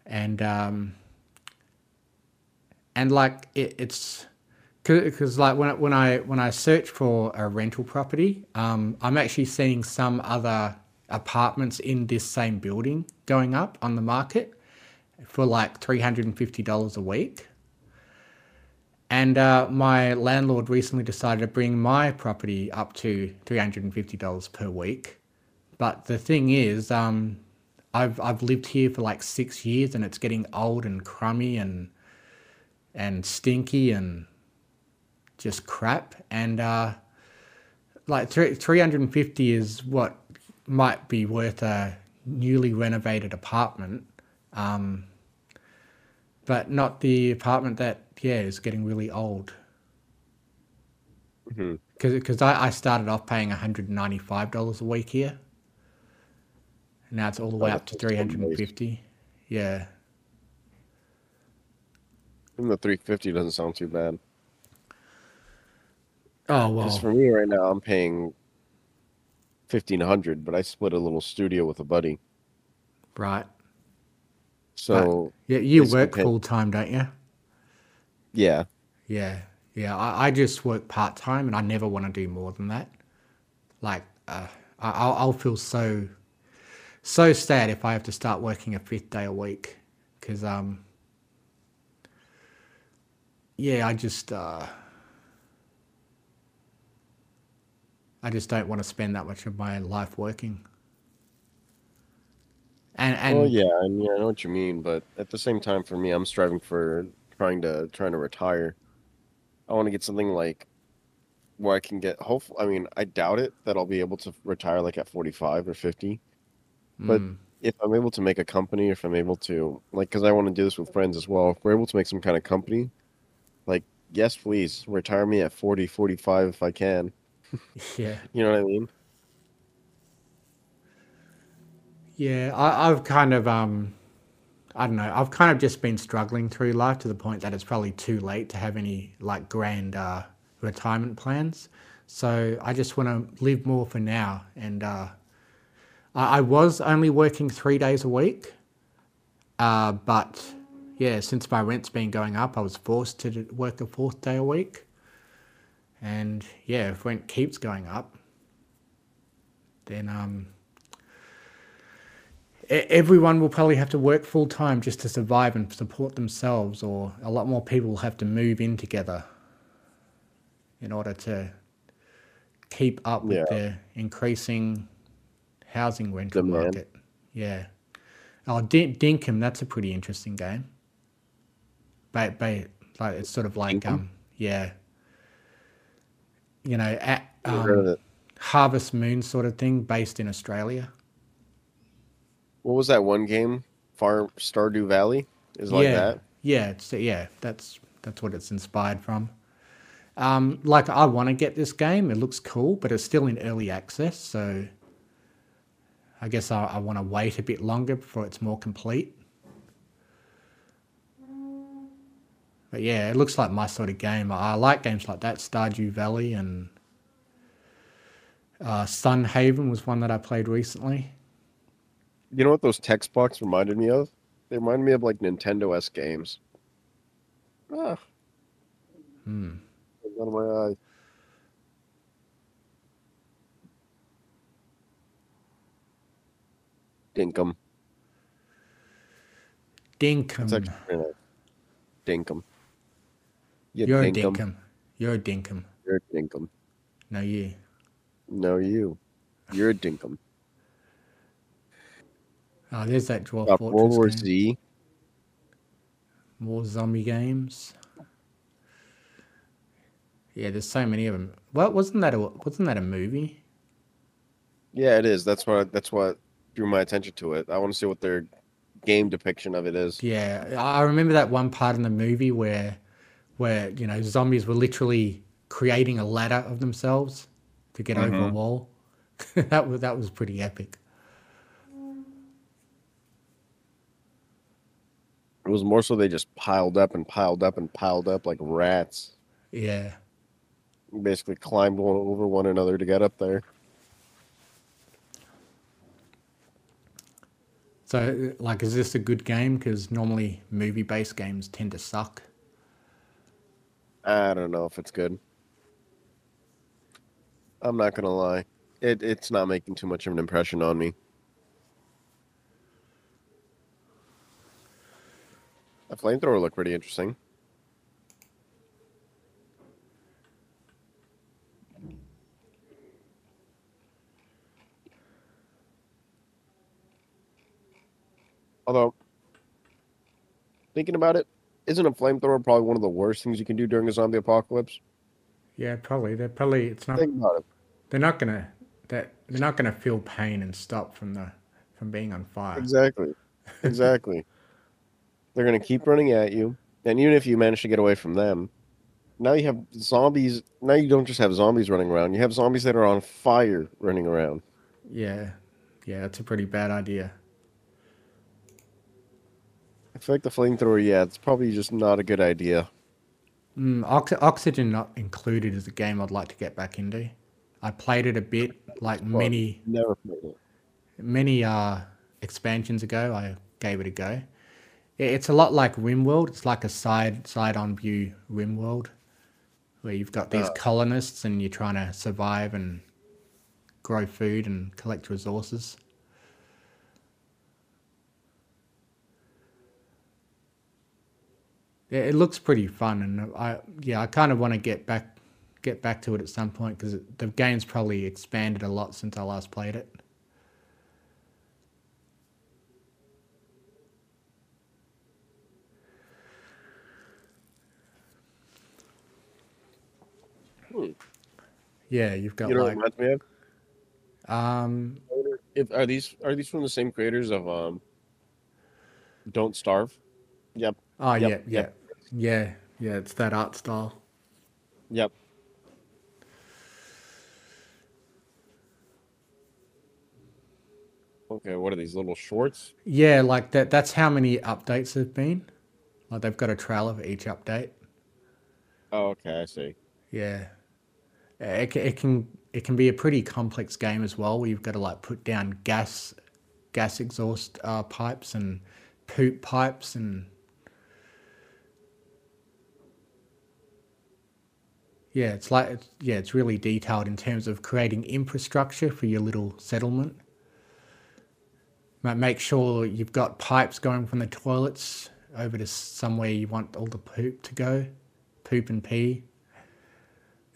and um, and like it, it's because like when I, when I when I search for a rental property, um, I'm actually seeing some other apartments in this same building going up on the market for like three hundred and fifty dollars a week, And uh, my landlord recently decided to bring my property up to $350 per week. But the thing is, um, I've, I've lived here for like six years and it's getting old and crummy and, and stinky and just crap. And uh, like three, 350 is what might be worth a newly renovated apartment. Um, but not the apartment that yeah is getting really old. hmm Because I, I started off paying one hundred and ninety five dollars a week here. And now it's all the way Oh, up to three hundred and fifty. Yeah. Even the 350 doesn't sound too bad. Oh well. Because well. for me right now, I'm paying 1500 but I split a little studio with a buddy. Right. So, Yeah, you work pay- full time, don't you? yeah. Yeah. Yeah. I, I just work part time and I never want to do more than that. Like, uh, I, I'll, I'll feel so, so sad if I have to start working a fifth day a week. Because, um, yeah, I just, uh, I just don't want to spend that much of my life working. And, and well, yeah, I mean, I know what you mean, but at the same time, for me, I'm striving for trying to trying to retire. I want to get something like where I can get. Hopefully, I mean, I doubt it that I'll be able to retire like at 45 or 50. but- mm, If I'm able to make a company, if I'm able to like, because I want to do this with friends as well. If we're able to make some kind of company, like, yes, please retire me at 40, 45 if I can. yeah. You know what I mean? Yeah, I, I've kind of um, I don't know. I've kind of just been struggling through life to the point that it's probably too late to have any like grand uh, retirement plans. So I just want to live more for now. And uh, I, I was only working three days a week, uh, but yeah, since my rent's been going up, I was forced to work a fourth day a week. And yeah, if rent keeps going up, then um, everyone will probably have to work full time just to survive and support themselves, or a lot more people will have to move in together in order to keep up with Yeah. the increasing housing rental Demand. market. Yeah. Oh, Din- Dinkum, that's a pretty interesting game. But, but like it's sort of like Dinkum? um yeah. You know, at, Never heard of um. Harvest Moon sort of thing based in Australia. What was that one game? Far Stardew Valley is like yeah, that. Yeah, yeah, that's that's what it's inspired from. Um, like I want to get this game. It looks cool, but it's still in early access, so I guess I, I want to wait a bit longer before it's more complete. But yeah, it looks like my sort of game. I, like games like that. Stardew Valley and uh, Sun Haven was one that I played recently. You know what those text box reminded me of? They reminded me of like Nintendo S games. Ah, Hmm. out of my eye. Dinkum. Dinkum. It's actually. Dinkum. You You're a dinkum. You're a dinkum. You're a dinkum. No, you. No, you. You're a dinkum. Oh, there's that Dwarf Uh, Fortress World War game. Z. More zombie games. Yeah, there's so many of them. Well, wasn't that a wasn't that a movie? Yeah, it is. That's what that's what drew my attention to it. I want to see what their game depiction of it is. Yeah, I remember that one part in the movie where, where you know zombies were literally creating a ladder of themselves to get over a Mhm. wall. that was that was pretty epic. It was more so they just piled up and piled up and piled up like rats. Yeah. Basically climbed one over one another to get up there. So, like, is this a good game? Because normally movie-based games tend to suck. I don't know if it's good. I'm not gonna lie. It it's not making too much of an impression on me. The flamethrower looked pretty interesting. Although thinking about it, isn't a flamethrower probably one of the worst things you can do during a zombie apocalypse? Yeah, probably. They're probably it's not. Think about it. They're not gonna. That they're not gonna feel pain and stop from the from being on fire. Exactly. Exactly. They're gonna keep running at you, and even if you manage to get away from them, now you have zombies. Now you don't just have zombies running around. You have zombies that are on fire running around. Yeah, yeah, that's a pretty bad idea. I feel like the flamethrower, yeah, it's probably just not a good idea. Mm, Ox- Oxygen not included is a game I'd like to get back into. I played it a bit, like Well, many Never played it. many uh expansions ago. I gave it a go. It's a lot like RimWorld. It's like a side side on view RimWorld, where you've got these Uh. colonists and you're trying to survive and grow food and collect resources. Yeah, it looks pretty fun, and I yeah I kind of want to get back get back to it at some point because the game's probably expanded a lot since I last played it. Hmm. Yeah, you've got You know what it like reminds me of? um If are these are these from the same creators of um Don't Starve? Yep. Oh Yep, yeah yeah yep. yeah yeah it's that art style. Yep. Okay, what are these little shorts? Yeah, like that. That's how many updates there've been. Like they've got a trailer for each update. Oh, okay, I see. Yeah, it, it can it can be a pretty complex game as well, where you've got to like put down gas gas exhaust uh, pipes and poop pipes and yeah, it's like yeah, it's really detailed in terms of creating infrastructure for your little settlement. Make sure you've got pipes going from the toilets over to somewhere you want all the poop to go, poop and pee.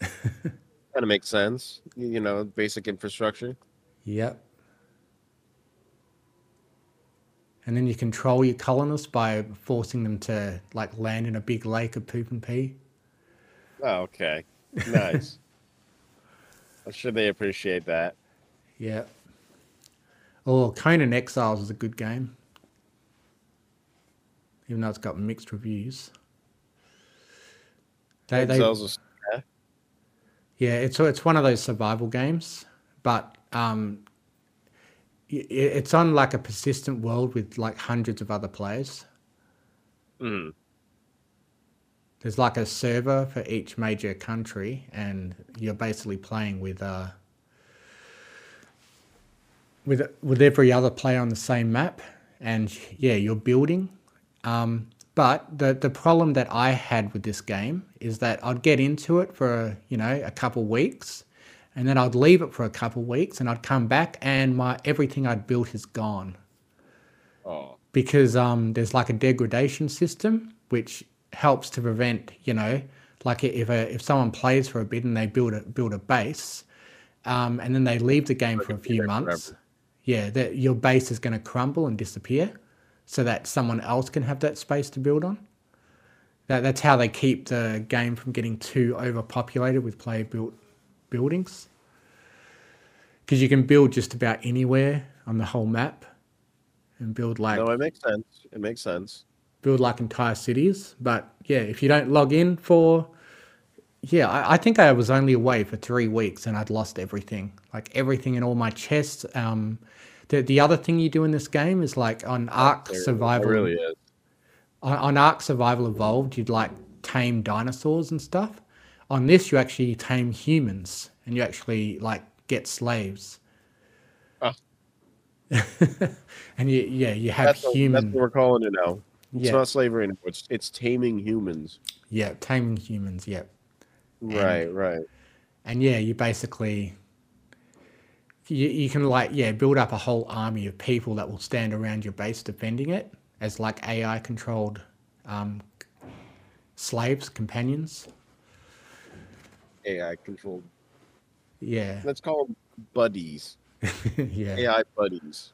Kind of makes sense. You know, basic infrastructure. Yep. And then you control your colonists by forcing them to like land in a big lake of poop and pee. Oh, okay. Nice. I'm sure they appreciate that. Yeah. Oh, Conan Exiles is a good game. Even though it's got mixed reviews. They, they, Exiles is- Yeah, it's it's one of those survival games, but um, i- i- it's on like a persistent world with like hundreds of other players. Mm. There's like a server for each major country, and you're basically playing with uh, with with every other player on the same map, and yeah, you're building. Um, but the the problem that I had with this game is that I'd get into it for you know a couple weeks, and then I'd leave it for a couple weeks, and I'd come back, and my everything I'd built is gone Oh, because um, there's like a degradation system which helps to prevent you know like if a, if someone plays for a bit and they build a build a base um, and then they leave the game for a few months forever. yeah that your base is going to crumble and disappear so that someone else can have that space to build on that, that's how they keep the game from getting too overpopulated with player built buildings because you can build just about anywhere on the whole map and build like no, it makes sense. It makes sense. Build like entire cities. But yeah, if you don't log in for, yeah, I, I think I was only away for three weeks and I'd lost everything, like everything in all my chests. Um, the the other thing you do in this game is like on Ark Survival, It really is. on, on Ark Survival Evolved, you'd like tame dinosaurs and stuff. On this, you actually tame humans and you actually like get slaves. Ah. and you, yeah, you have That's, that's what we're calling it now. It's Yeah. not slavery anymore. It's, it's taming humans. Yeah, taming humans. Yeah, Right, right. and yeah, you basically you, you can like yeah build up a whole army of people that will stand around your base defending it as like AI controlled um, slaves, companions. AI controlled. Yeah, Let's call them buddies. yeah, AI buddies.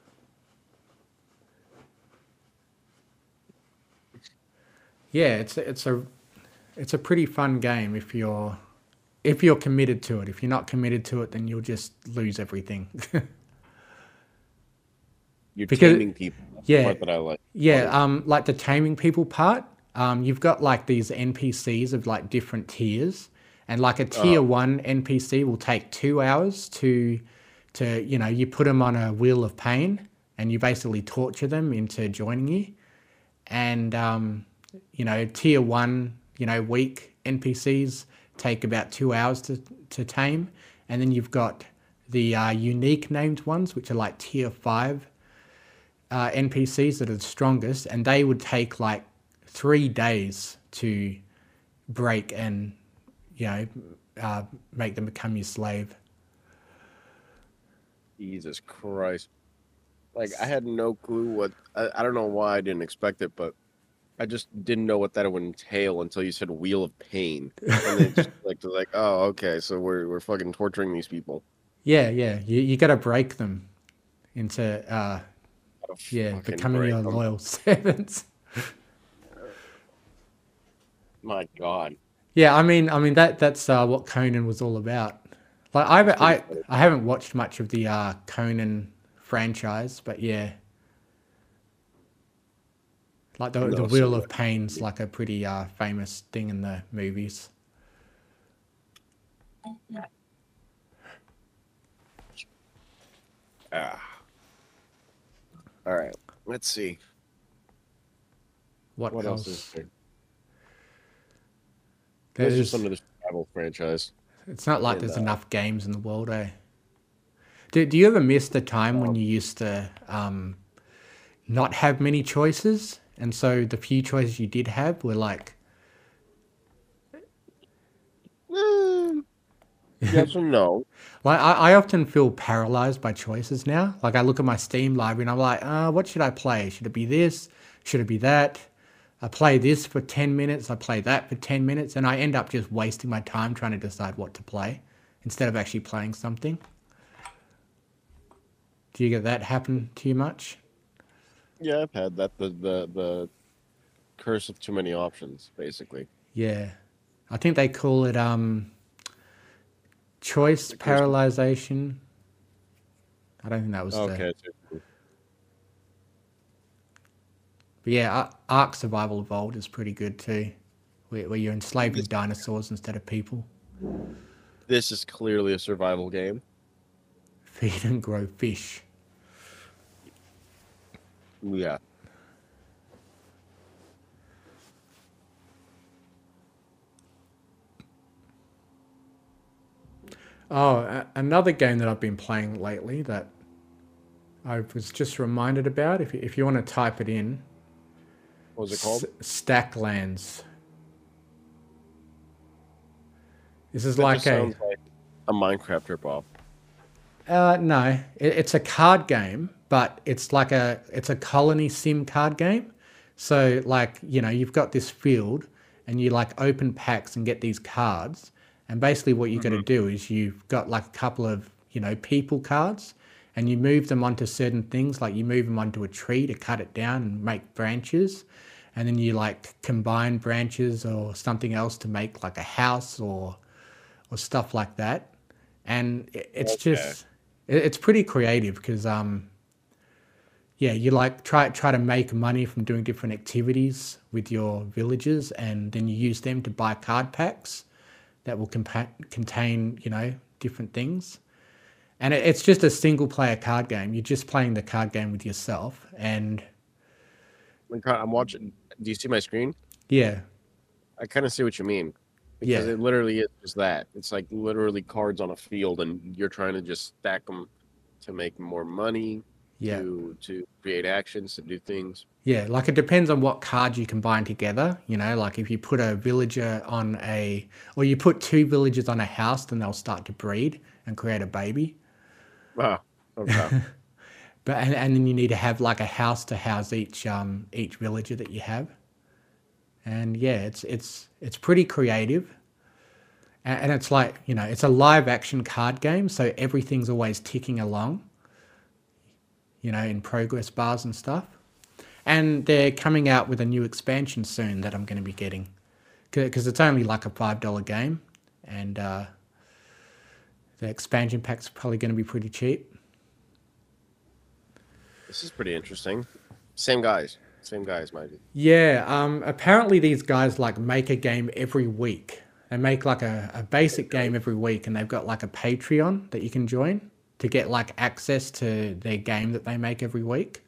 Yeah, it's a- it's a it's a pretty fun game if you're if you're committed to it. If you're not committed to it, then you'll just lose everything. You're Because- taming people. That's yeah. that I like. Yeah, um, like the taming people part, um, you've got like these NPCs of like different tiers, and like a tier one NPC will take two hours to, to you know, you put them on a wheel of pain, and you basically torture them into joining you, and um, you know, tier one, you know, weak NPCs take about two hours to to tame, and then you've got the uh, unique named ones, which are like tier five uh, NPCs that are the strongest, and they would take like three days to break and you know uh, make them become your slave. Jesus Christ. Like I had no clue what I, I don't know why I didn't expect it, but I just didn't know what that would entail until you said wheel of pain. And then just like like, oh, okay, so we're we're fucking torturing these people. Yeah, yeah, you you got to break them into uh, yeah becoming your your 'em. loyal servants. My God. Yeah, I mean, I mean that that's uh, what Conan was all about. Like I haven't- I. I haven't watched much of the uh, Conan franchise, but yeah, like the the Wheel of Pain's like a pretty uh, famous thing in the movies. Ah. All right. Let's see. What, What else? else is there? There's There's, just some of the survival franchise. it's not like and, there's uh, enough games in the world, eh? Do, do you ever miss the time when you used to um, not have many choices, and so the few choices you did have were like Mm, yes and no. Like I, I often feel paralyzed by choices now. Like I look at my Steam library and I'm like, uh, what should I play? Should it be this? Should it be that? I play this for ten minutes. I play that for ten minutes, and I end up just wasting my time trying to decide what to play instead of actually playing something. Do you get that happen to you much? Yeah, I've had that. The the the curse of too many options, basically. Yeah, I think they call it um, choice The paralyzation. I don't think that was the. Okay. so- But yeah, Ar- Ark Survival Evolved is pretty good too, where, where you're enslaved enslaving dinosaurs instead of people. This is clearly a survival game. Feed and grow fish. Yeah. Oh, another game that I've been playing lately that I was just reminded about. If you, if you want to type it in, What was it called? S- Stacklands. This is That like a like a Minecraft ripoff. Uh, no, it, it's a card game, but it's like a it's a colony sim card game. So like you know you've got this field, and you like open packs and get these cards, and basically what you got to do is you've got like a couple of you know people cards, and you move them onto certain things, like you move them onto a tree to cut it down and make branches, and then you like combine branches or something else to make like a house or or stuff like that. And it's Okay. just it's pretty creative because um yeah you like try try to make money from doing different activities with your villagers and then you use them to buy card packs that will compa- contain you know different things and it, it's just a single player card game you're just playing the card game with yourself and I'm watching. Do you see my screen? yeah I kind of see what you mean. Because Yeah. it literally is just that. It's like literally cards on a field, and you're trying to just stack them to make more money, yeah to to create actions, to do things. Yeah, like it depends on what cards you combine together. You know, like if you put a villager on a, or you put two villagers on a house, then they'll start to breed and create a baby. Wow. Okay. But and, and then you need to have like a house to house each um each villager that you have. And yeah, it's it's it's pretty creative. And, and it's like you know, it's a live action card game, so everything's always ticking along. You know, in progress bars and stuff. and they're coming out with a new expansion soon that I'm going to be getting because it's only like a five dollar game, and uh, the expansion pack's probably going to be pretty cheap. This is pretty interesting. Same guys. Same guys, maybe. Yeah, um, apparently these guys like make a game every week. They make like a, a basic game every week, and they've got like a Patreon that you can join to get like access to their game that they make every week.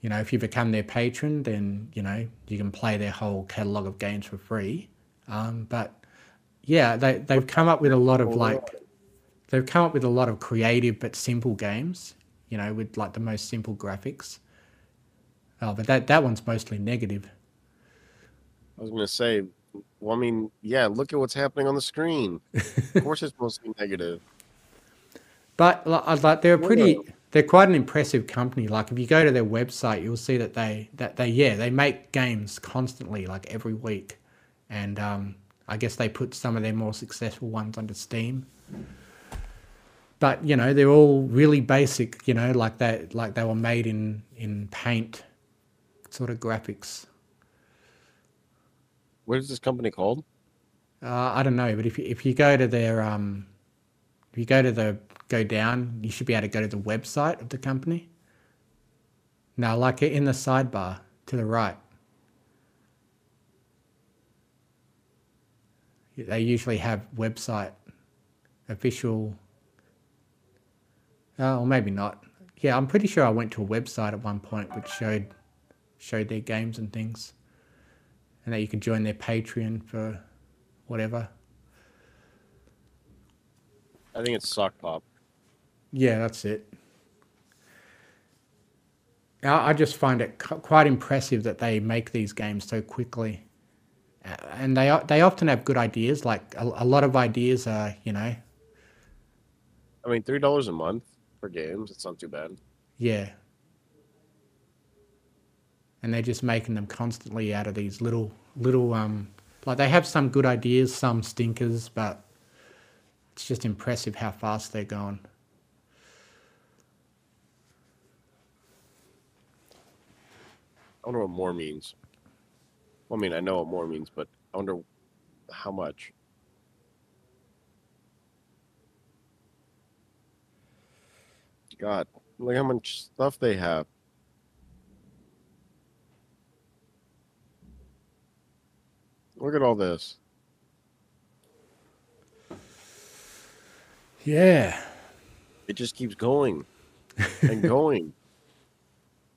You know, if you become their patron, then you know you can play their whole catalog of games for free. Um, but yeah, they they've come up with a lot of like they've come up with a lot of creative but simple games. You know, with like the most simple graphics. Oh, but that that one's mostly negative. I was gonna say, well, I mean, yeah, look at what's happening on the screen. of course, it's mostly negative. But like, like they're pretty, they're quite an impressive company. Like if you go to their website, you'll see that they that they yeah they make games constantly, like every week, and um, I guess they put some of their more successful ones under Steam. But you know they're all really basic. You know, like that, like they were made in in Paint, sort of graphics. What is this company called? Uh, I don't know, but if you, if you go to their um, if you go to the go down, you should be able to go to the website of the company. Now, like in the sidebar to the right. They usually have website official. Oh, or maybe not. Yeah, I'm pretty sure I went to a website at one point which showed showed their games and things, and that you could join their Patreon for whatever. I think it's Sokpop. Yeah, that's it. I just find it quite impressive that they make these games so quickly, and they they often have good ideas. Like a, a lot of ideas are, you know. I mean, three dollars a month for games. It's not too bad. Yeah. And they're just making them constantly out of these little little um like they have some good ideas, some stinkers, but it's just impressive how fast they're going. I wonder what more means. Well, I mean, I know what more means, but I wonder how much. God, look how much stuff they have. Look at all this. Yeah. It just keeps going and going.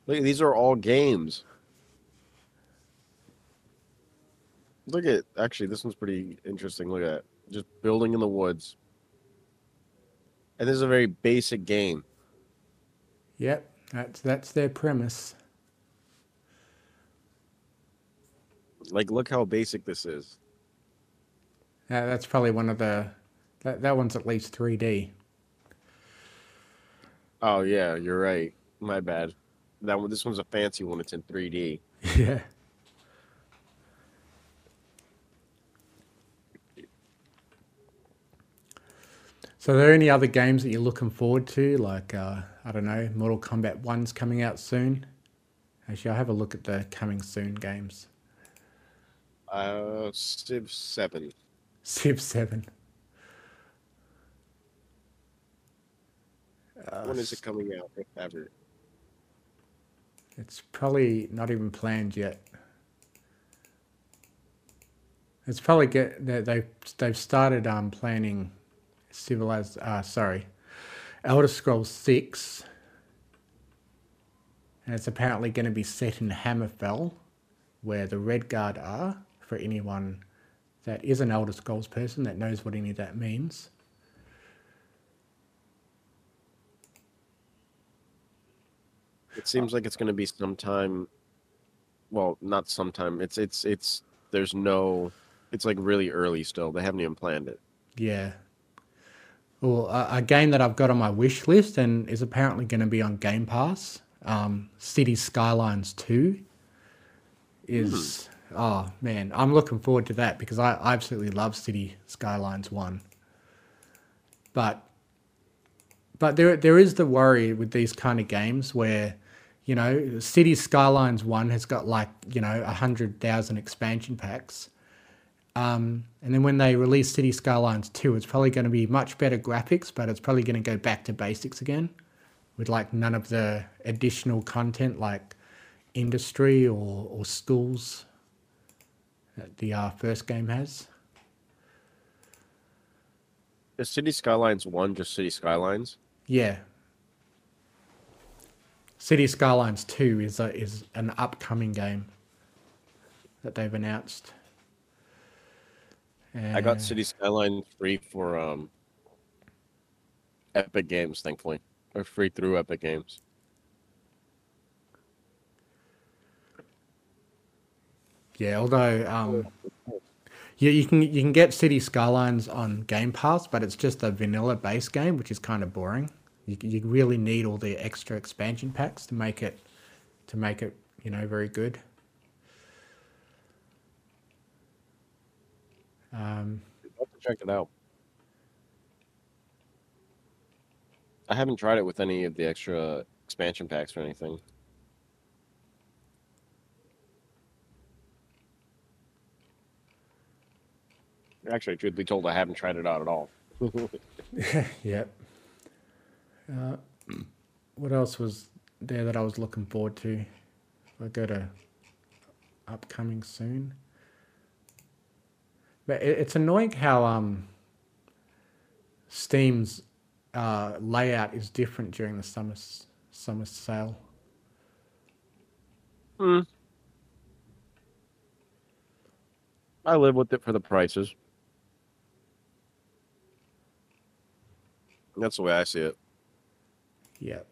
Look, these are all games. Look at actually, this one's pretty interesting. Look at that. Just building in the woods. And this is a very basic game. Yep, that's that's their premise. Like, look how basic this is. Yeah, that's probably one of the. That that one's at least 3D. Oh yeah, you're right. My bad. That one. This one's a fancy one. It's in 3D. Yeah. So, are there any other games that you're looking forward to? Like, uh, I don't know, Mortal Kombat 1's coming out soon. Actually, I'll have a look at the coming soon games. Uh, Civ 7. Civ 7. Uh, when is it coming out, if ever? It's probably not even planned yet. It's probably get they they've they've started um planning civilized uh sorry elder scrolls 6 and it's apparently going to be set in hammerfell where the Redguard are for anyone that is an elder scrolls person that knows what any of that means It seems like it's going to be sometime. Well, not sometime. It's it's it's. There's no. It's like really early still. They haven't even planned it. yeah well a, a game that i've got on my wish list and is apparently going to be on game pass um, city skylines 2 is oh man i'm looking forward to that because i, I absolutely love city skylines 1 but but there there is the worry with these kind of games where you know, City Skylines one has got like you know a hundred thousand expansion packs. Um, and then when they release City Skylines 2, it's probably going to be much better graphics, but it's probably going to go back to basics again with like none of the additional content like industry or, or schools that the uh, first game has. Is City Skylines one just City Skylines? Yeah. City Skylines 2 is a, is an upcoming game that they've announced. I got City Skylines free for um Epic Games, thankfully, or free through Epic Games. Yeah, although um, you, you can you can get City Skylines on Game Pass, but it's just a vanilla base game, which is kind of boring. You, you really need all the extra expansion packs to make it to make it you know very good. Um, I'll have to check it out. I haven't tried it with any of the extra expansion packs or anything. Actually, truth be told, I haven't tried it out at all. Yep. Uh, what else was there that I was looking forward to? I go to upcoming soon. But it, it's annoying how um Steam's uh, layout is different during the summer summer sale. I live with it for the prices. That's the way I see it. Yep.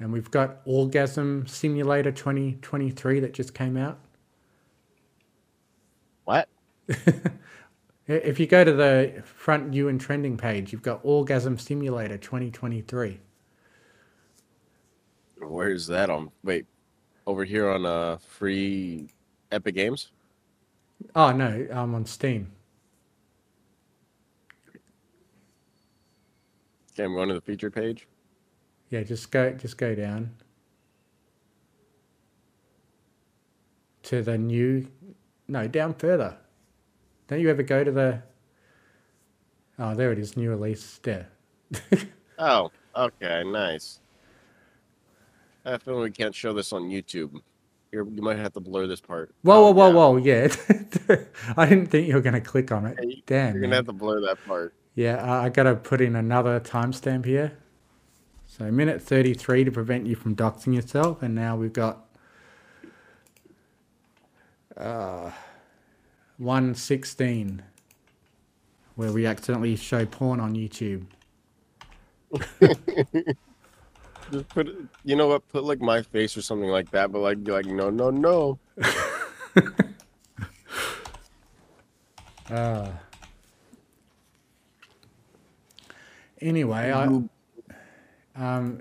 And we've got Orgasm Simulator 2023 that just came out. What? If you go to the front new and trending page, you've got Orgasm Simulator 2023. Where's that on? Wait, over here on uh free Epic Games. Oh no, I'm on Steam. Okay, I'm going to the feature page. Yeah, just go just go down to the new no, down further. Don't you ever go to the Oh, there it is, new release there. Oh, okay, nice. I feel we can't show this on YouTube. You're, you might have to blur this part. Whoa, Oh, whoa, whoa, yeah. whoa, yeah. I didn't think you were gonna click on it. Yeah, you- Damn. You're man. gonna have to blur that part. Yeah, I I gotta put in another timestamp here. So minute 33 to prevent you from doxing yourself, and now we've got uh, 116 where we accidentally show porn on YouTube. Just put, you know what? Put like my face or something like that, but like, be like, no, no, no. Uh, anyway, I, um,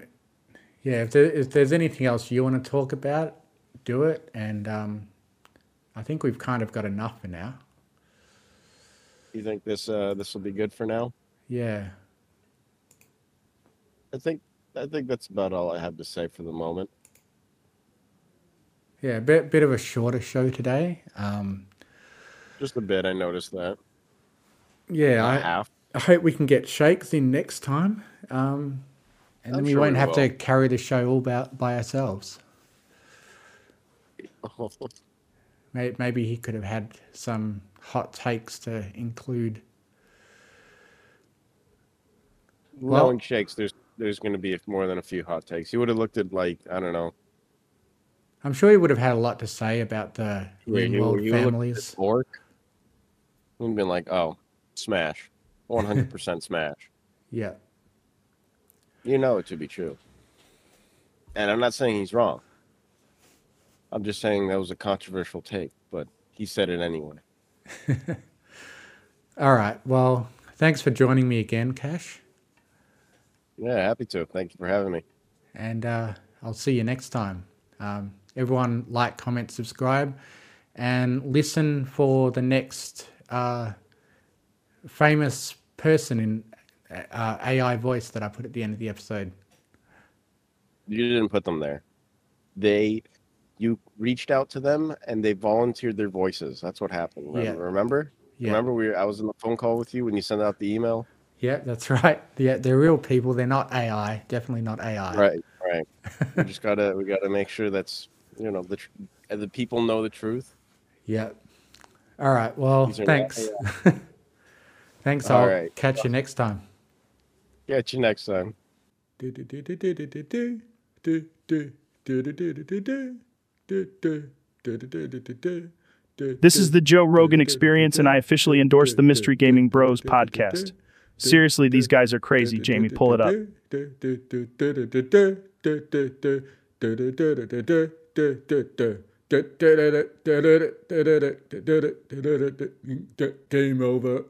yeah, if, there, if there's anything else you want to talk about, do it. And um, I think we've kind of got enough for now. You think this uh this will be good for now? Yeah. I think I think that's about all I have to say for the moment. Yeah, a bit, bit of a shorter show today. Um, Just a bit. I noticed that. yeah, I. I hope we can get Shakes in next time. Um, and then I'm we sure won't we have to carry the show all about by ourselves. Maybe he could have had some hot takes to include. Well- Knowing shakes, there's there's going to be more than a few hot takes. He would have looked at like I don't know. I'm sure he would have had a lot to say about the you- World you looked at families. Orc. And been like, oh, smash, 100 percent smash. Yeah. You know it to be true. And I'm not saying he's wrong. I'm just saying that was a controversial take, but he said it anyway. All right. Well, thanks for joining me again, Cash. Yeah, happy to. Thank you for having me. And uh, I'll see you next time. Um, everyone, like, comment, subscribe, and listen for the next uh, famous person in uh, AI voice that I put at the end of the episode. You didn't put them there. They, you reached out to them and they volunteered their voices. That's what happened. Yeah. Remember? Remember? Yeah. Remember we? Were, I was in the phone call with you when you sent out the email. Yeah, that's right. Yeah, they're real people. They're not AI. Definitely not AI. Right. Right. we just gotta we gotta make sure that's you know the tr- the people know the truth. Yeah. All right. Well, These are not thanks. thanks. All I'll right. catch you next time. Catch you next time. This is the Joe Rogan experience, and I officially endorse the Mystery Gaming Bros podcast. Seriously, these guys are crazy, Jamie. Pull it up. Game over.